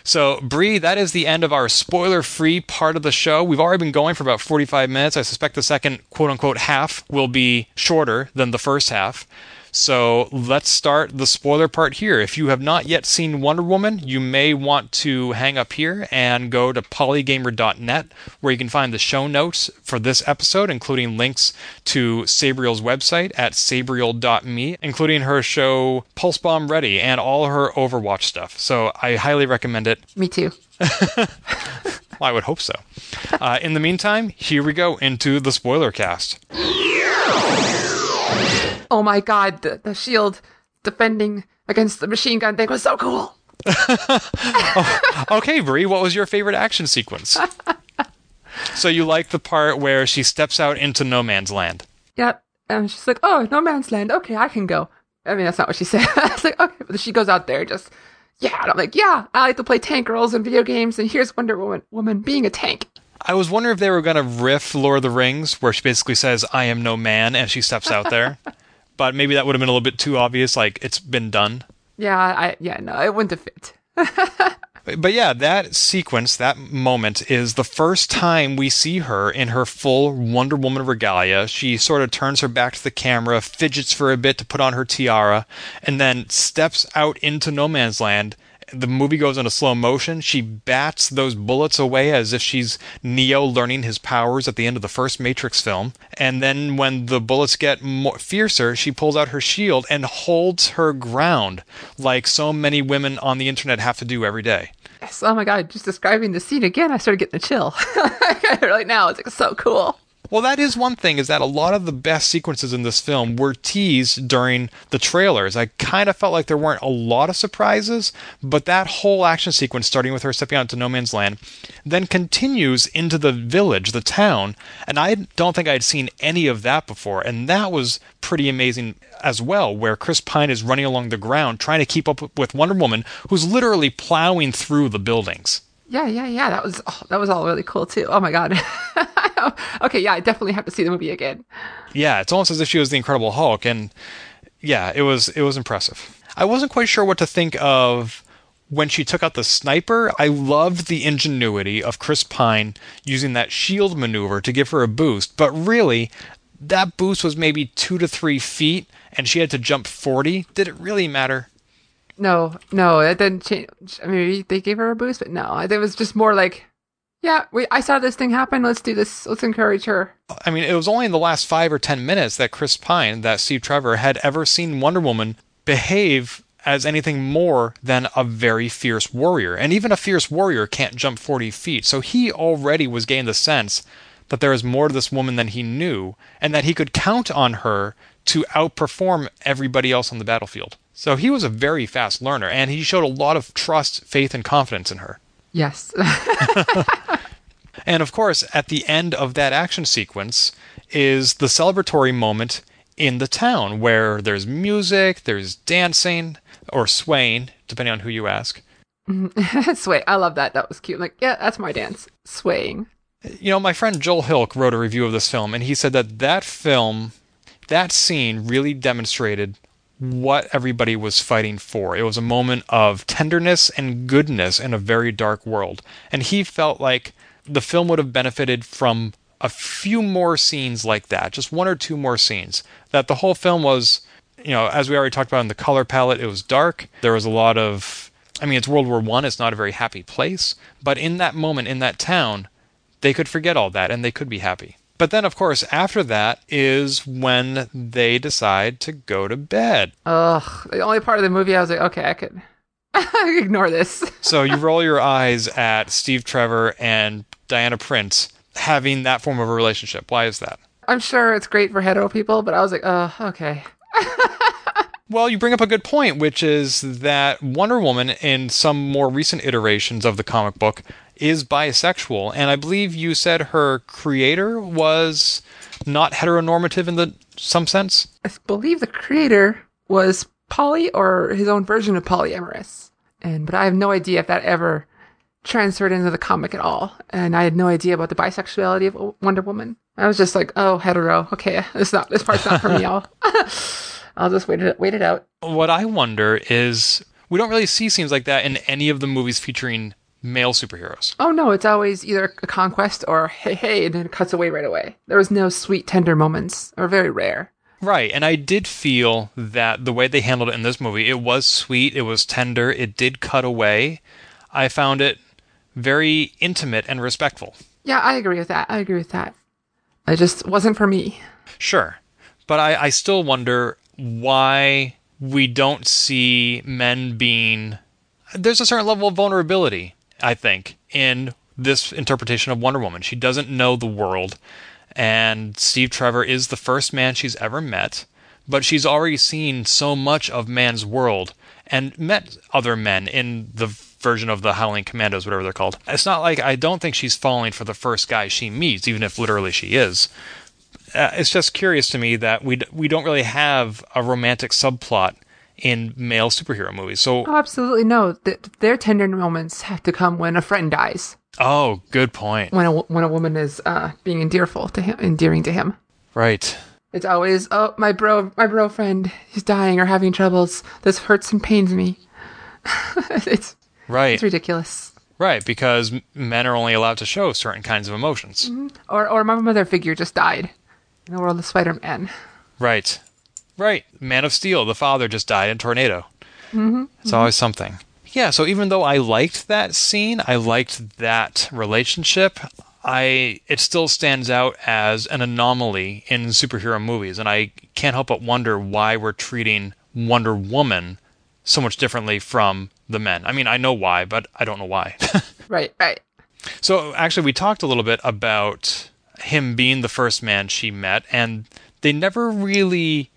So, Brie, that is the end of our spoiler free part of the show. We've already been going for about 45 minutes. I suspect the second quote unquote half will be shorter than the first half. So, let's start the spoiler part here. If you have not yet seen Wonder Woman, you may want to hang up here and go to polygamer.net where you can find the show notes for this episode, including links to Sabriel's website at sabriel.me, including her show Pulse Bomb Ready and all her Overwatch stuff. So, I highly recommend it. Me too. [LAUGHS] Well, I would hope so. Uh, in the meantime, here we go into the spoiler cast. Oh my god, the, the shield defending against the machine gun thing was so cool. [LAUGHS] Oh, okay, Brie, what was your favorite action sequence? so you like the part where she steps out into no man's land. Yep. And she's like, oh, no man's land. Okay, I can go. I mean, that's not what she [LAUGHS] said. I was like, okay. But she goes out there just, yeah. And I'm like, yeah, I like to play tank girls in video games. And here's Wonder Woman, woman being a tank. I was wondering if they were going to riff Lord of the Rings, where she basically says, I am no man, and she steps out there. [LAUGHS] but maybe that would have been a little bit too obvious, like it's been done. Yeah, I, yeah, no, it wouldn't have fit. [LAUGHS] But yeah, that sequence, that moment is the first time we see her in her full Wonder Woman regalia. She sort of turns her back to the camera, fidgets for a bit to put on her tiara, and then steps out into no man's land. The movie goes into slow motion. She bats those bullets away as if she's Neo learning his powers at the end of the first Matrix film. And then when the bullets get more fiercer, she pulls out her shield and holds her ground like so many women on the internet have to do every day. Oh my god, just describing the scene again, I started getting a chill. [LAUGHS] right now, it's like so cool. Well, that is one thing, is that a lot of the best sequences in this film were teased during the trailers. I kind of felt like there weren't a lot of surprises, but that whole action sequence, starting with her stepping out into no man's land, then continues into the village, the town, and I don't think I'd seen any of that before, and that was pretty amazing as well, where Chris Pine is running along the ground trying to keep up with Wonder Woman, who's literally plowing through the buildings. Yeah, yeah, yeah. That was oh, that was all really cool too. Oh my god. [LAUGHS] okay, yeah, I definitely have to see the movie again. Yeah, it's almost as if she was the Incredible Hulk, and yeah, it was it was impressive. I wasn't quite sure what to think of when she took out the sniper. I loved the ingenuity of Chris Pine using that shield maneuver to give her a boost, but really, that boost was maybe two to three feet, and she had to jump forty. Did it really matter? No, no, it didn't change. I mean, they gave her a boost, but no, it was just more like, yeah, we I saw this thing happen. Let's do this. Let's encourage her. I mean, it was only in the last five or ten minutes that Chris Pine, that Steve Trevor, had ever seen Wonder Woman behave as anything more than a very fierce warrior. And even a fierce warrior can't jump 40 feet. So he already was getting the sense that there was more to this woman than he knew, and that he could count on her to outperform everybody else on the battlefield. So he was a very fast learner, and he showed a lot of trust, faith, and confidence in her. Yes. [LAUGHS] And of course, at the end of that action sequence is the celebratory moment in the town where there's music, there's dancing, or swaying, depending on who you ask. Mm-hmm. [LAUGHS] Sway. I love that. That was cute. Like, yeah, that's my dance. Swaying. You know, my friend Joel Hilk wrote a review of this film, and he said that that film, that scene really demonstrated what everybody was fighting for. It was a moment of tenderness and goodness in a very dark world. And he felt like the film would have benefited from a few more scenes like that, just one or two more scenes. That the whole film was, you know, as we already talked about in the color palette, it was dark. There was a lot of, I mean, it's World War One. It's not a very happy place, but in that moment, in that town, they could forget all that and they could be happy. But then, of course, after that is when they decide to go to bed. Ugh. The only part of the movie I was like, okay, I could, [LAUGHS] ignore this. So you roll your eyes at Steve Trevor and Diana Prince having that form of a relationship. Why is that? I'm sure it's great for hetero people, but I was like, oh, okay. [LAUGHS] Well, you bring up a good point, which is that Wonder Woman, in some more recent iterations of the comic book, is bisexual. And I believe you said her creator was not heteronormative in the some sense. I believe the creator was poly or his own version of polyamorous. And but I have no idea if that ever transferred into the comic at all. And I had no idea about the bisexuality of Wonder Woman. I was just like, oh, hetero. Okay, [LAUGHS] this not this part's not for me. I'll [LAUGHS] I'll just wait it wait it out. What I wonder is we don't really see scenes like that in any of the movies featuring male superheroes. Oh no, it's always either a conquest or hey hey, and then it cuts away right away. There was no sweet tender moments, or very rare. Right, and I did feel that the way they handled it in this movie, it was sweet, it was tender, it did cut away. I found it very intimate and respectful. Yeah, I agree with that. I agree with that. It just wasn't for me. Sure. But I, I still wonder why we don't see men being. There's a certain level of vulnerability, I think, in this interpretation of Wonder Woman. She doesn't know the world, and Steve Trevor is the first man she's ever met, but she's already seen so much of man's world and met other men in the version of the Howling Commandos, whatever they're called. It's not like I don't think she's falling for the first guy she meets, even if literally she is. Uh, it's just curious to me that we we don't really have a romantic subplot in male superhero movies. So, Oh, absolutely no. Th- their tender moments have to come when a friend dies, oh, good point. when a when a woman is uh, being endearful to him, endearing to him. Right. It's always, oh, my bro, my bro friend, he's dying or having troubles. This hurts and pains me. [LAUGHS] it's Right. it's ridiculous. Right, because men are only allowed to show certain kinds of emotions. Or or my mother figure just died in the world of Spider Man. Right. Right. Man of Steel, the father just died in tornado. Mm-hmm. It's always something. Yeah, so even though I liked that scene, I liked that relationship, I it still stands out as an anomaly in superhero movies, and I can't help but wonder why we're treating Wonder Woman so much differently from the men. I mean, I know why, but I don't know why. [LAUGHS] Right, right. So actually, we talked a little bit about him being the first man she met, and they never really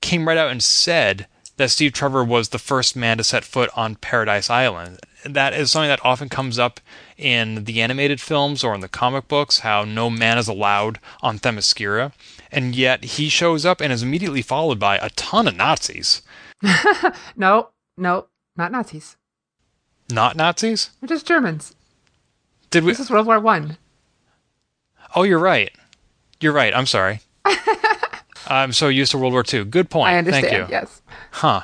came right out and said that Steve Trevor was the first man to set foot on Paradise Island. That is something that often comes up in the animated films or in the comic books, how no man is allowed on Themyscira, and yet he shows up and is immediately followed by a ton of Nazis. [LAUGHS] No, no, not Nazis. Not Nazis? They're just Germans. Did we? This is World War One. Oh, you're right. You're right. I'm sorry. [LAUGHS] I'm so used to World War II. Good point. I understand. Thank you. Yes. Huh.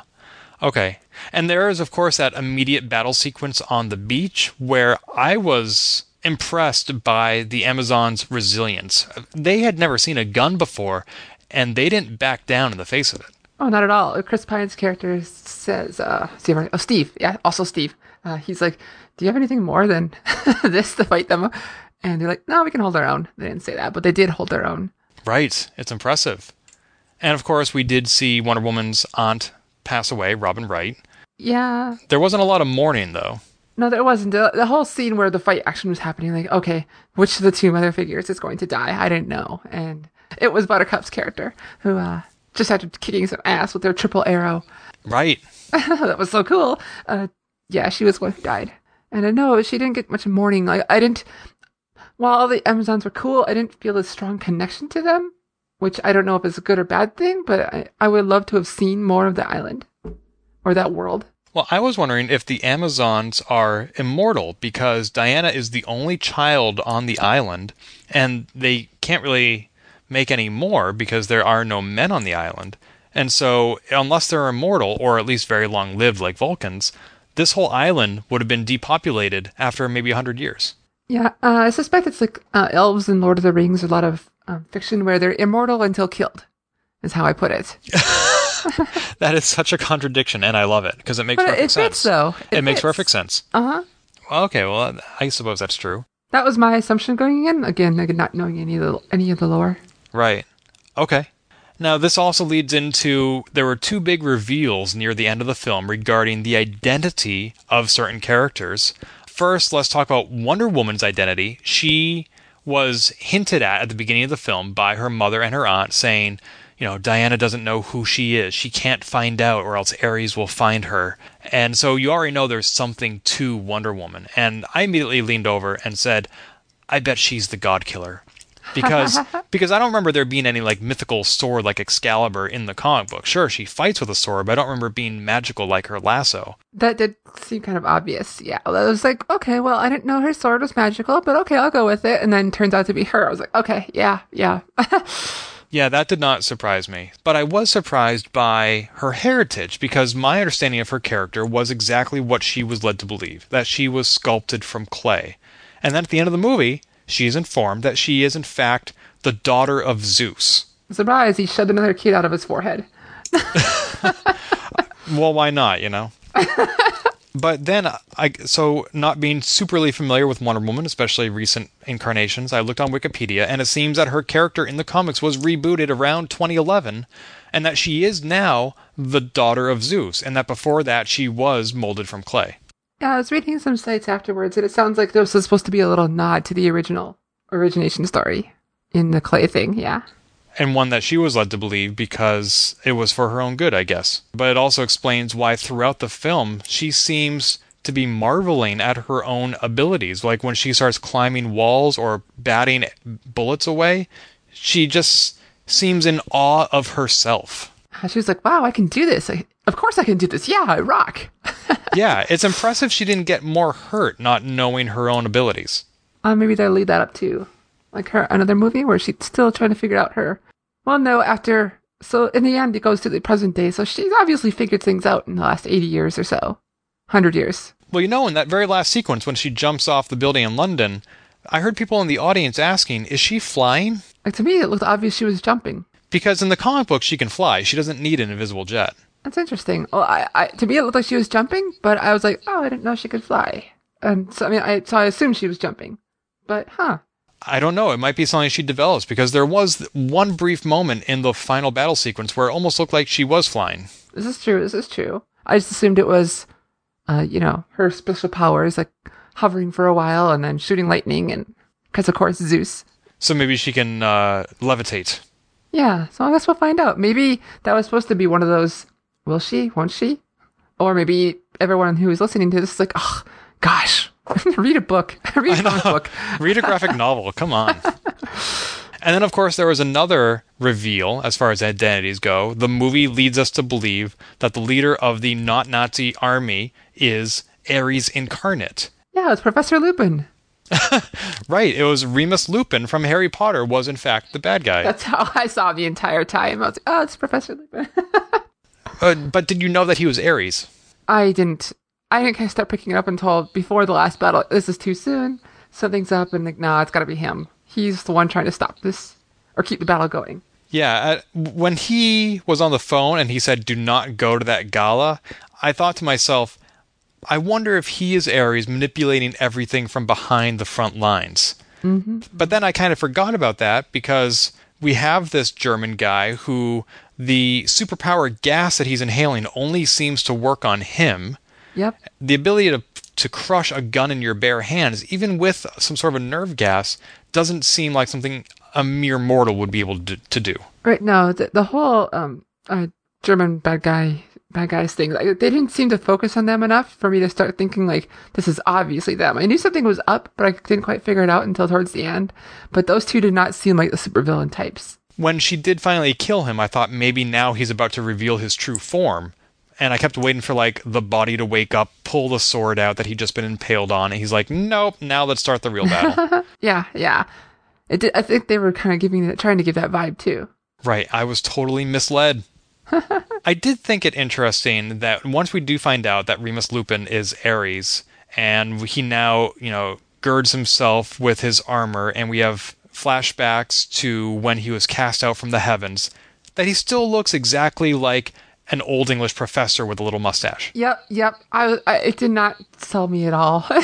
Okay. And there is, of course, that immediate battle sequence on the beach where I was impressed by the Amazons' resilience. They had never seen a gun before, and they didn't back down in the face of it. Oh, not at all. Chris Pine's character says, uh, Steve, oh, Steve, yeah, also Steve. Uh, he's like, do you have anything more than [LAUGHS] this to fight them? And they're like, no, we can hold our own. They didn't say that, but they did hold their own. Right. It's impressive. And of course, we did see Wonder Woman's aunt pass away, Robin Wright. Yeah. There wasn't a lot of mourning, though. No, there wasn't. The, the whole scene where the fight action was happening, like, okay, which of the two mother figures is going to die? I didn't know. And it was Buttercup's character who uh, just after kicking some ass with their triple arrow. Right. [LAUGHS] that was so cool. Uh, yeah, she was one who died. And I know she didn't get much mourning. Like I didn't. While all the Amazons were cool, I didn't feel a strong connection to them, which I don't know if it's a good or bad thing. But I, I would love to have seen more of the island or that world. Well, I was wondering if the Amazons are immortal because Diana is the only child on the island, and they can't really make any more because there are no men on the island. And so, unless they're immortal, or at least very long lived like Vulcans, this whole island would have been depopulated after maybe 100 years. Yeah, uh, I suspect it's like uh, elves in Lord of the Rings, a lot of um, fiction where they're immortal until killed, is how I put it. [LAUGHS] That is such a contradiction, and I love it because it makes But perfect it sense. fits, though. It, It makes perfect sense. Uh huh. Well, okay, well, I suppose that's true. That was my assumption going in. Again, not knowing any of the any of the lore. Right. Okay. Now, this also leads into there were two big reveals near the end of the film regarding the identity of certain characters. First, let's talk about Wonder Woman's identity. She was hinted at at the beginning of the film by her mother and her aunt saying, you know, Diana doesn't know who she is. She can't find out, or else Ares will find her. And so you already know there's something to Wonder Woman. And I immediately leaned over and said, I bet she's the God Killer because [LAUGHS] because I don't remember there being any like mythical sword like Excalibur in the comic book. Sure, she fights with a sword, but I don't remember it being magical like her lasso. That did seem kind of obvious. Yeah, I was like, okay, well, I didn't know her sword was magical, but okay, I'll go with it. And then turns out to be her. I was like, okay, yeah, yeah. [LAUGHS] Yeah, that did not surprise me. But I was surprised by her heritage because my understanding of her character was exactly what she was led to believe that she was sculpted from clay. And then at the end of the movie, she is informed that she is, in fact, the daughter of Zeus. Surprise! He shoved another kid out of his forehead. [LAUGHS] Well, why not, you know? [LAUGHS] but then I so not being superly familiar with Wonder Woman, especially recent incarnations, I looked on Wikipedia and it seems that her character in the comics was rebooted around 2011 and that she is now the daughter of Zeus and that before that she was molded from clay. Yeah, I was reading some sites afterwards, and it sounds like there was supposed to be a little nod to the original origination story in the clay thing. Yeah. And one that she was led to believe because it was for her own good, I guess. But it also explains why throughout the film she seems to be marveling at her own abilities. Like when she starts climbing walls or batting bullets away, she just seems in awe of herself. She was like, "Wow, I can do this. I, of course, I can do this. Yeah, I rock." [LAUGHS] yeah, it's impressive she didn't get more hurt not knowing her own abilities. Uh, maybe they'll lead that up to like her another movie where she's still trying to figure out her. Well, no, after so in the end it goes to the present day, so she's obviously figured things out in the last eighty years or so, hundred years. Well, you know, in that very last sequence when she jumps off the building in London, I heard people in the audience asking, "Is she flying?" Like to me, it looked obvious she was jumping. Because in the comic book she can fly. She doesn't need an invisible jet. That's interesting. Well, I, I to me it looked like she was jumping, but I was like, oh, I didn't know she could fly. And so I mean, I so I assumed she was jumping, but huh? I don't know. It might be something she develops because there was one brief moment in the final battle sequence where it almost looked like she was flying. This is true. This is true. I just assumed it was, uh, you know, her special powers, like hovering for a while and then shooting lightning, and because of course Zeus. So maybe she can uh, levitate. Yeah, so I guess we'll find out. Maybe that was supposed to be one of those. Will she? Won't she? Or maybe everyone who is listening to this is like, oh, gosh, [LAUGHS] read a book, [LAUGHS] read a comic book. [LAUGHS] Read a graphic novel. Come on. And then, of course, there was another reveal as far as identities go. The movie leads us to believe that the leader of the not Nazi army is Ares incarnate. Yeah, it's Professor Lupin. [LAUGHS] Right, it was Remus Lupin from Harry Potter was in fact the bad guy. That's how I saw the entire time. I was like, oh, it's Professor Lupin. [LAUGHS] Uh, but did you know that he was Ares? I didn't. I didn't kind of start picking it up until before the last battle. This is too soon. Something's up, and like, nah, it's got to be him. He's the one trying to stop this or keep the battle going. Yeah, uh, when he was on the phone and he said, "Do not go to that gala," I thought to myself, "I wonder if he is Ares manipulating everything from behind the front lines." Mm-hmm. But then I kind of forgot about that because we have this German guy who the superpower gas that he's inhaling only seems to work on him. Yep. The ability to to crush a gun in your bare hands, even with some sort of a nerve gas, doesn't seem like something a mere mortal would be able to, to do. Right. No, the, the whole um uh, German bad guy bad guys thing. Like, they didn't seem to focus on them enough for me to start thinking like this is obviously them. I knew something was up, but I didn't quite figure it out until towards the end. But those two did not seem like the supervillain types. When she did finally kill him, I thought maybe now he's about to reveal his true form. And I kept waiting for like the body to wake up, pull the sword out that he'd just been impaled on, and he's like, "Nope, now let's start the real battle." [LAUGHS] Yeah, yeah. It did, I think they were kind of giving it, trying to give that vibe too. Right, I was totally misled. I did think it interesting that once we do find out that Remus Lupin is Ares, and he now, you know, girds himself with his armor, and we have flashbacks to when he was cast out from the heavens, that he still looks exactly like an old English professor with a little mustache. Yep, yep. I, I it did not sell me at all. [LAUGHS]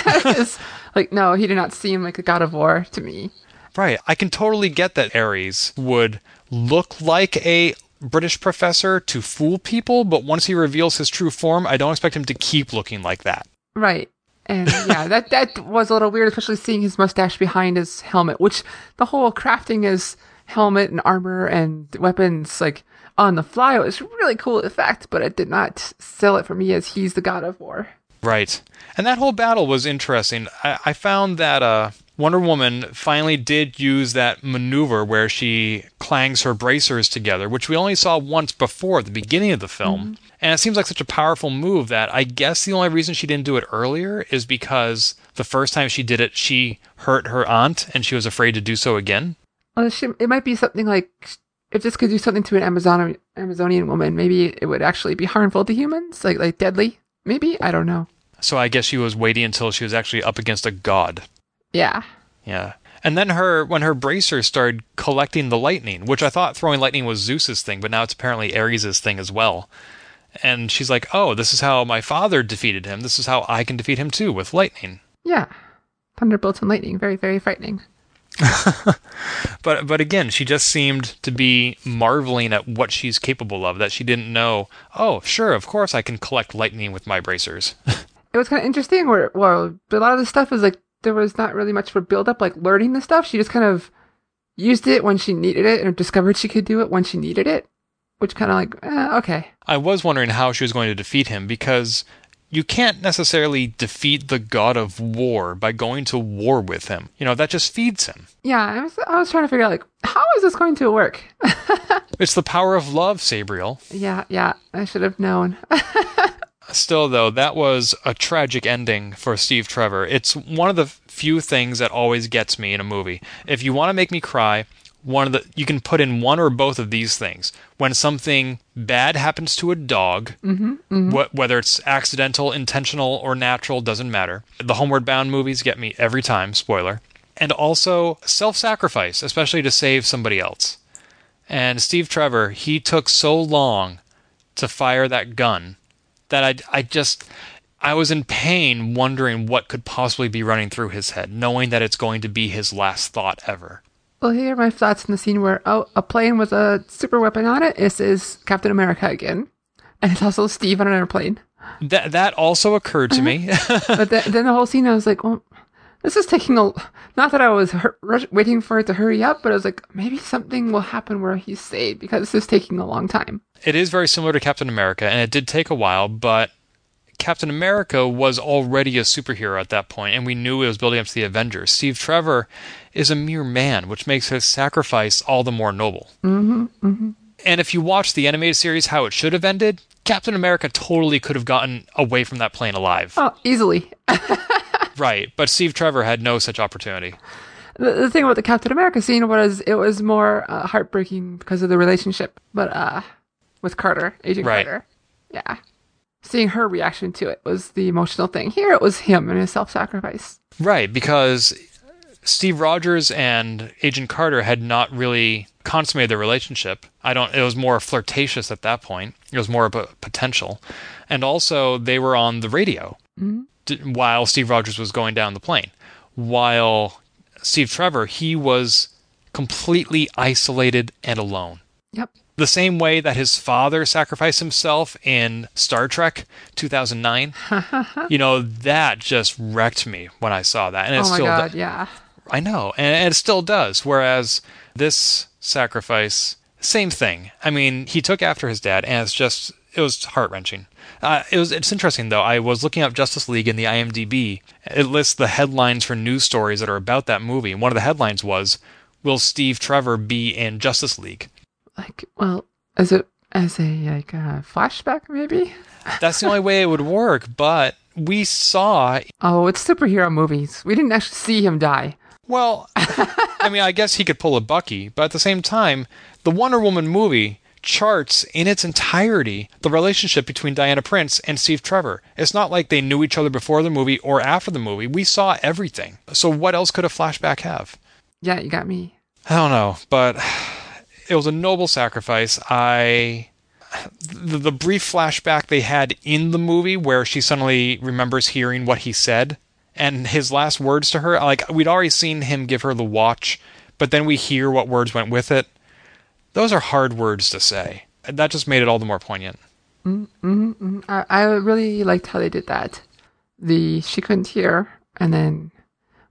Like no, he did not seem like a god of war to me. Right. I can totally get that Ares would look like a British professor to fool people, but once he reveals his true form, I don't expect him to keep looking like that. Right. And yeah, [LAUGHS] that that was a little weird, especially seeing his mustache behind his helmet, which the whole crafting his helmet and armor and weapons like on the fly was really cool effect, but it did not sell it for me as he's the god of war. Right. And that whole battle was interesting. I, I found that uh, Wonder Woman finally did use that maneuver where she clangs her bracers together, which we only saw once before at the beginning of the film. Mm-hmm. And it seems like such a powerful move that I guess the only reason she didn't do it earlier is because the first time she did it, she hurt her aunt and she was afraid to do so again. Well, she, it might be something like if this could do something to an Amazon Amazonian woman, maybe it would actually be harmful to humans, like like deadly. Maybe I don't know. So I guess she was waiting until she was actually up against a god. Yeah, Yeah. And then her when her bracers started collecting the lightning, which I thought throwing lightning was Zeus's thing, but now it's apparently Ares's thing as well. And she's like, "Oh, this is how my father defeated him. This is how I can defeat him too with lightning." yeah. Thunderbolts and lightning, very very frightening. [LAUGHS] But but again, she just seemed to be marveling at what she's capable of. That she didn't know. Oh, sure, of course I can collect lightning with my bracers. [LAUGHS] it was kind of interesting where well a lot of the stuff is like there was not really much for build up like learning the stuff she just kind of used it when she needed it or discovered she could do it when she needed it which kind of like eh, okay I was wondering how she was going to defeat him because you can't necessarily defeat the god of war by going to war with him. You know, that just feeds him. yeah i was i was trying to figure out like how is this going to work [LAUGHS] It's the power of love, Sabriel. yeah yeah i should have known [LAUGHS] Still, though, that was a tragic ending for Steve Trevor. It's one of the few things that always gets me in a movie. If you want to make me cry, one of the you can put in one or both of these things. When something bad happens to a dog, mm-hmm, mm-hmm. wh- whether it's accidental, intentional, or natural, doesn't matter. The Homeward Bound movies get me every time. Spoiler. And also self-sacrifice, especially to save somebody else. And Steve Trevor, he took so long to fire that gun that I, I just I was in pain wondering what could possibly be running through his head, knowing that it's going to be his last thought ever. well here are my thoughts in the scene where oh a plane with a super weapon on it this is captain america again and it's also steve on an airplane That that also occurred to uh-huh. me. [LAUGHS] but then, then the whole scene, I was like, well, this is taking a. Not that I was hur- rush, waiting for it to hurry up, but I was like, maybe something will happen where he's saved because this is taking a long time. it is very similar to Captain America, and it did take a while, but Captain America was already a superhero at that point, and we knew it was building up to the Avengers. Steve Trevor is a mere man, which makes his sacrifice all the more noble. Mm-hmm, mm-hmm. And if you watch the animated series, how it should have ended, Captain America totally could have gotten away from that plane alive. Oh, easily. [LAUGHS] Right, but Steve Trevor had no such opportunity. The, the thing about the Captain America scene was it was more uh, heartbreaking because of the relationship, but uh, with Carter, Agent Right. Carter. Yeah. Seeing her reaction to it was the emotional thing. Here it was him and his self sacrifice. Right, because Steve Rogers and Agent Carter had not really consummated their relationship. I don't. It was more flirtatious at that point. It was more of a potential, and also they were on the radio d- while Steve Rogers was going down the plane. While Steve Trevor, he was completely isolated and alone. Yep. The same way that his father sacrificed himself in Star Trek 2009. [LAUGHS] you know, that just wrecked me when I saw that. And it oh my still god, do- yeah. I know, and, and it still does. Whereas this sacrifice, same thing. I mean, he took after his dad, and it's just it was heart wrenching. Uh, it was it's interesting though. I was looking up Justice League in the IMDb. It lists the headlines for news stories that are about that movie, and one of the headlines was, "Will Steve Trevor be in Justice League?" Like, well, as a as a like a flashback maybe. That's the only way it would work. But we saw Oh, it's superhero movies. We didn't actually see him die. Well, I mean, I guess he could pull a Bucky, but at the same time, the Wonder Woman movie charts in its entirety the relationship between Diana Prince and Steve Trevor. It's not like they knew each other before the movie or after the movie. We saw everything. So what else could a flashback have? Yeah, you got me. I don't know, but it was a noble sacrifice. I the, the brief flashback they had in the movie where she suddenly remembers hearing what he said and his last words to her like we'd already seen him give her the watch but then we hear what words went with it those are hard words to say that just made it all the more poignant mm-hmm, mm-hmm, mm-hmm. I, I really liked how they did that. The she couldn't hear, and then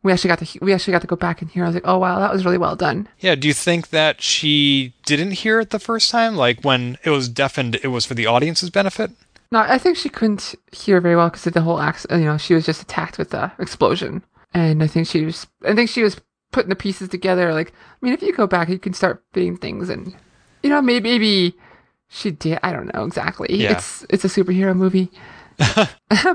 we actually got to we actually got to go back and hear. I was like, oh wow, that was really well done. yeah do you think that she didn't hear it the first time like when it was deafened it was for the audience's benefit No, I think she couldn't hear very well because of the whole accident. You know, she was just attacked with the explosion, and I think she was. I think she was putting the pieces together. Like, I mean, if you go back, you can start fitting things, and you know, maybe maybe she did. I don't know exactly. Yeah. It's it's a superhero movie, [LAUGHS]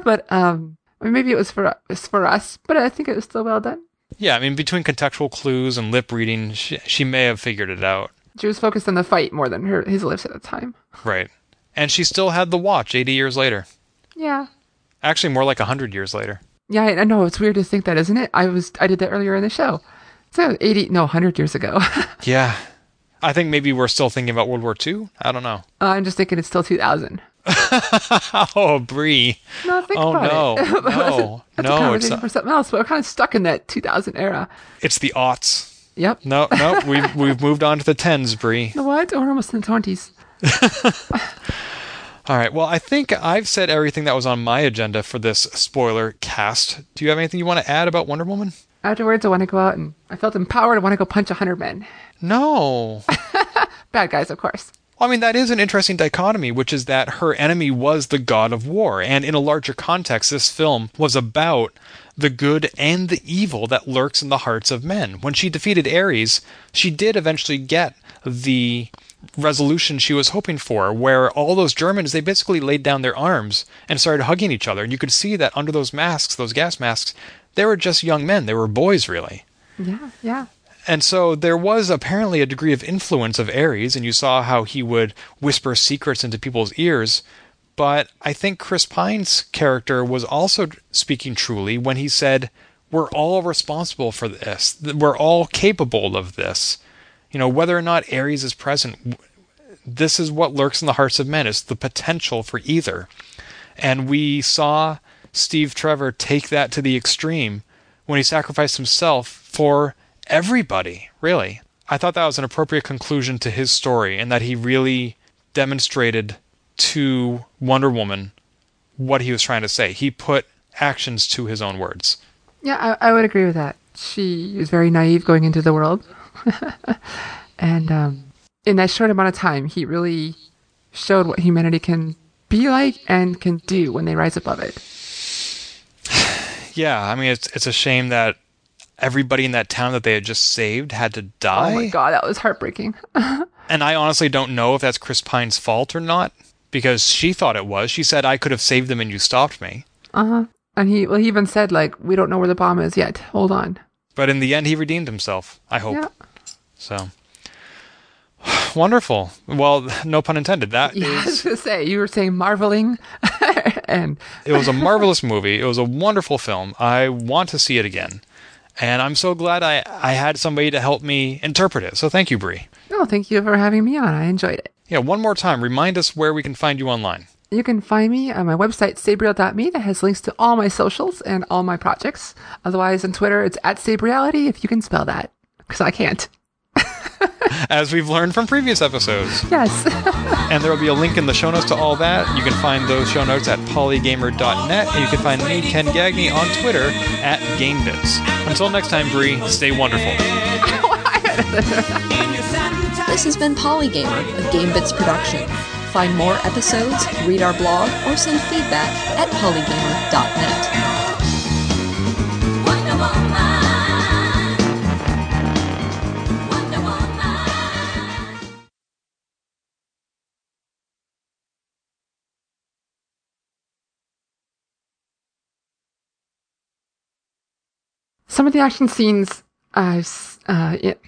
but um, maybe it was for it's for us, but I think it was still well done. yeah i mean between contextual clues and lip reading she, she may have figured it out She was focused on the fight more than her his lips at the time. Right. And she still had the watch 80 years later. Yeah. Actually, more like 100 years later. Yeah, I I know it's weird to think that, isn't it? I was I did that earlier in the show. So eighty, no, hundred years ago. [LAUGHS] Yeah. I think maybe we're still thinking about World War II. I don't know. Uh, I'm just thinking it's still 2000. [LAUGHS] Oh, Brie. No, think Oh, about no. it. No. [LAUGHS] That's No, a it's conversation for something else. But we're kind of stuck in that 2000 era. It's the aughts. Yep. No, no, we've, we've moved on to the tens, Brie. You know what? We're almost in the 20s. All right. Well, I think I've said everything that was on my agenda for this spoiler cast. Do you have anything you want to add about Wonder Woman? Afterwards, I want to go out and I felt empowered. I want to go punch a 100 men. No. [LAUGHS] Bad guys, of course. Well, I mean, that is an interesting dichotomy, which is that her enemy was the god of war. And in a larger context, this film was about the good and the evil that lurks in the hearts of men. When she defeated Ares, she did eventually get the resolution she was hoping for, where all those Germans, they basically laid down their arms and started hugging each other. And you could see that under those masks, those gas masks, they were just young men. They were boys, really. Yeah, yeah. And so there was apparently a degree of influence of Ares, and you saw how he would whisper secrets into people's ears. But I think Chris Pine's character was also speaking truly when he said, We're all responsible for this. We're all capable of this. You know, whether or not Ares is present, this is what lurks in the hearts of men, is the potential for either. And we saw Steve Trevor take that to the extreme when he sacrificed himself for everybody, really. I thought that was an appropriate conclusion to his story and that he really demonstrated to Wonder Woman what he was trying to say. He put actions to his own words. Yeah, I, I would agree with that. She was very naive going into the world. [LAUGHS] and um, in that short amount of time, he really showed what humanity can be like and can do when they rise above it. Yeah, I mean it's it's a shame that everybody in that town that they had just saved had to die. Oh my god, that was heartbreaking. [LAUGHS] And I honestly don't know if that's Chris Pine's fault or not because she thought it was. She said I could have saved them and you stopped me. Uh huh. And he, well, he even said like, "We don't know where the bomb is yet. Hold on." But in the end he redeemed himself, I hope. Yeah. So [SIGHS] wonderful. Well, no pun intended. That is. [LAUGHS] Yeah, I was gonna say you were saying marveling, [LAUGHS] and It was a marvelous movie. It was a wonderful film. I want to see it again. And I'm so glad I, I had somebody to help me interpret it. So thank you, Brie. oh, thank you for having me on. I enjoyed it. Yeah, one more time, remind us where we can find you online. You can find me on my website, sabriel.me, that has links to all my socials and all my projects. Otherwise, on Twitter, it's at Sabriality, if you can spell that, because I can't. [LAUGHS] As we've learned from previous episodes. Yes. [LAUGHS] And there will be a link in the show notes to all that. You can find those show notes at polygamer.net. And you can find me, Ken Gagné, on Twitter at GameBits. Until next time, Brie, stay wonderful. [LAUGHS] This has been Polygamer, a GameBits production. Find more episodes, read our blog, or send feedback at polygamer.net. Some of the action scenes, uh, s- uh, it,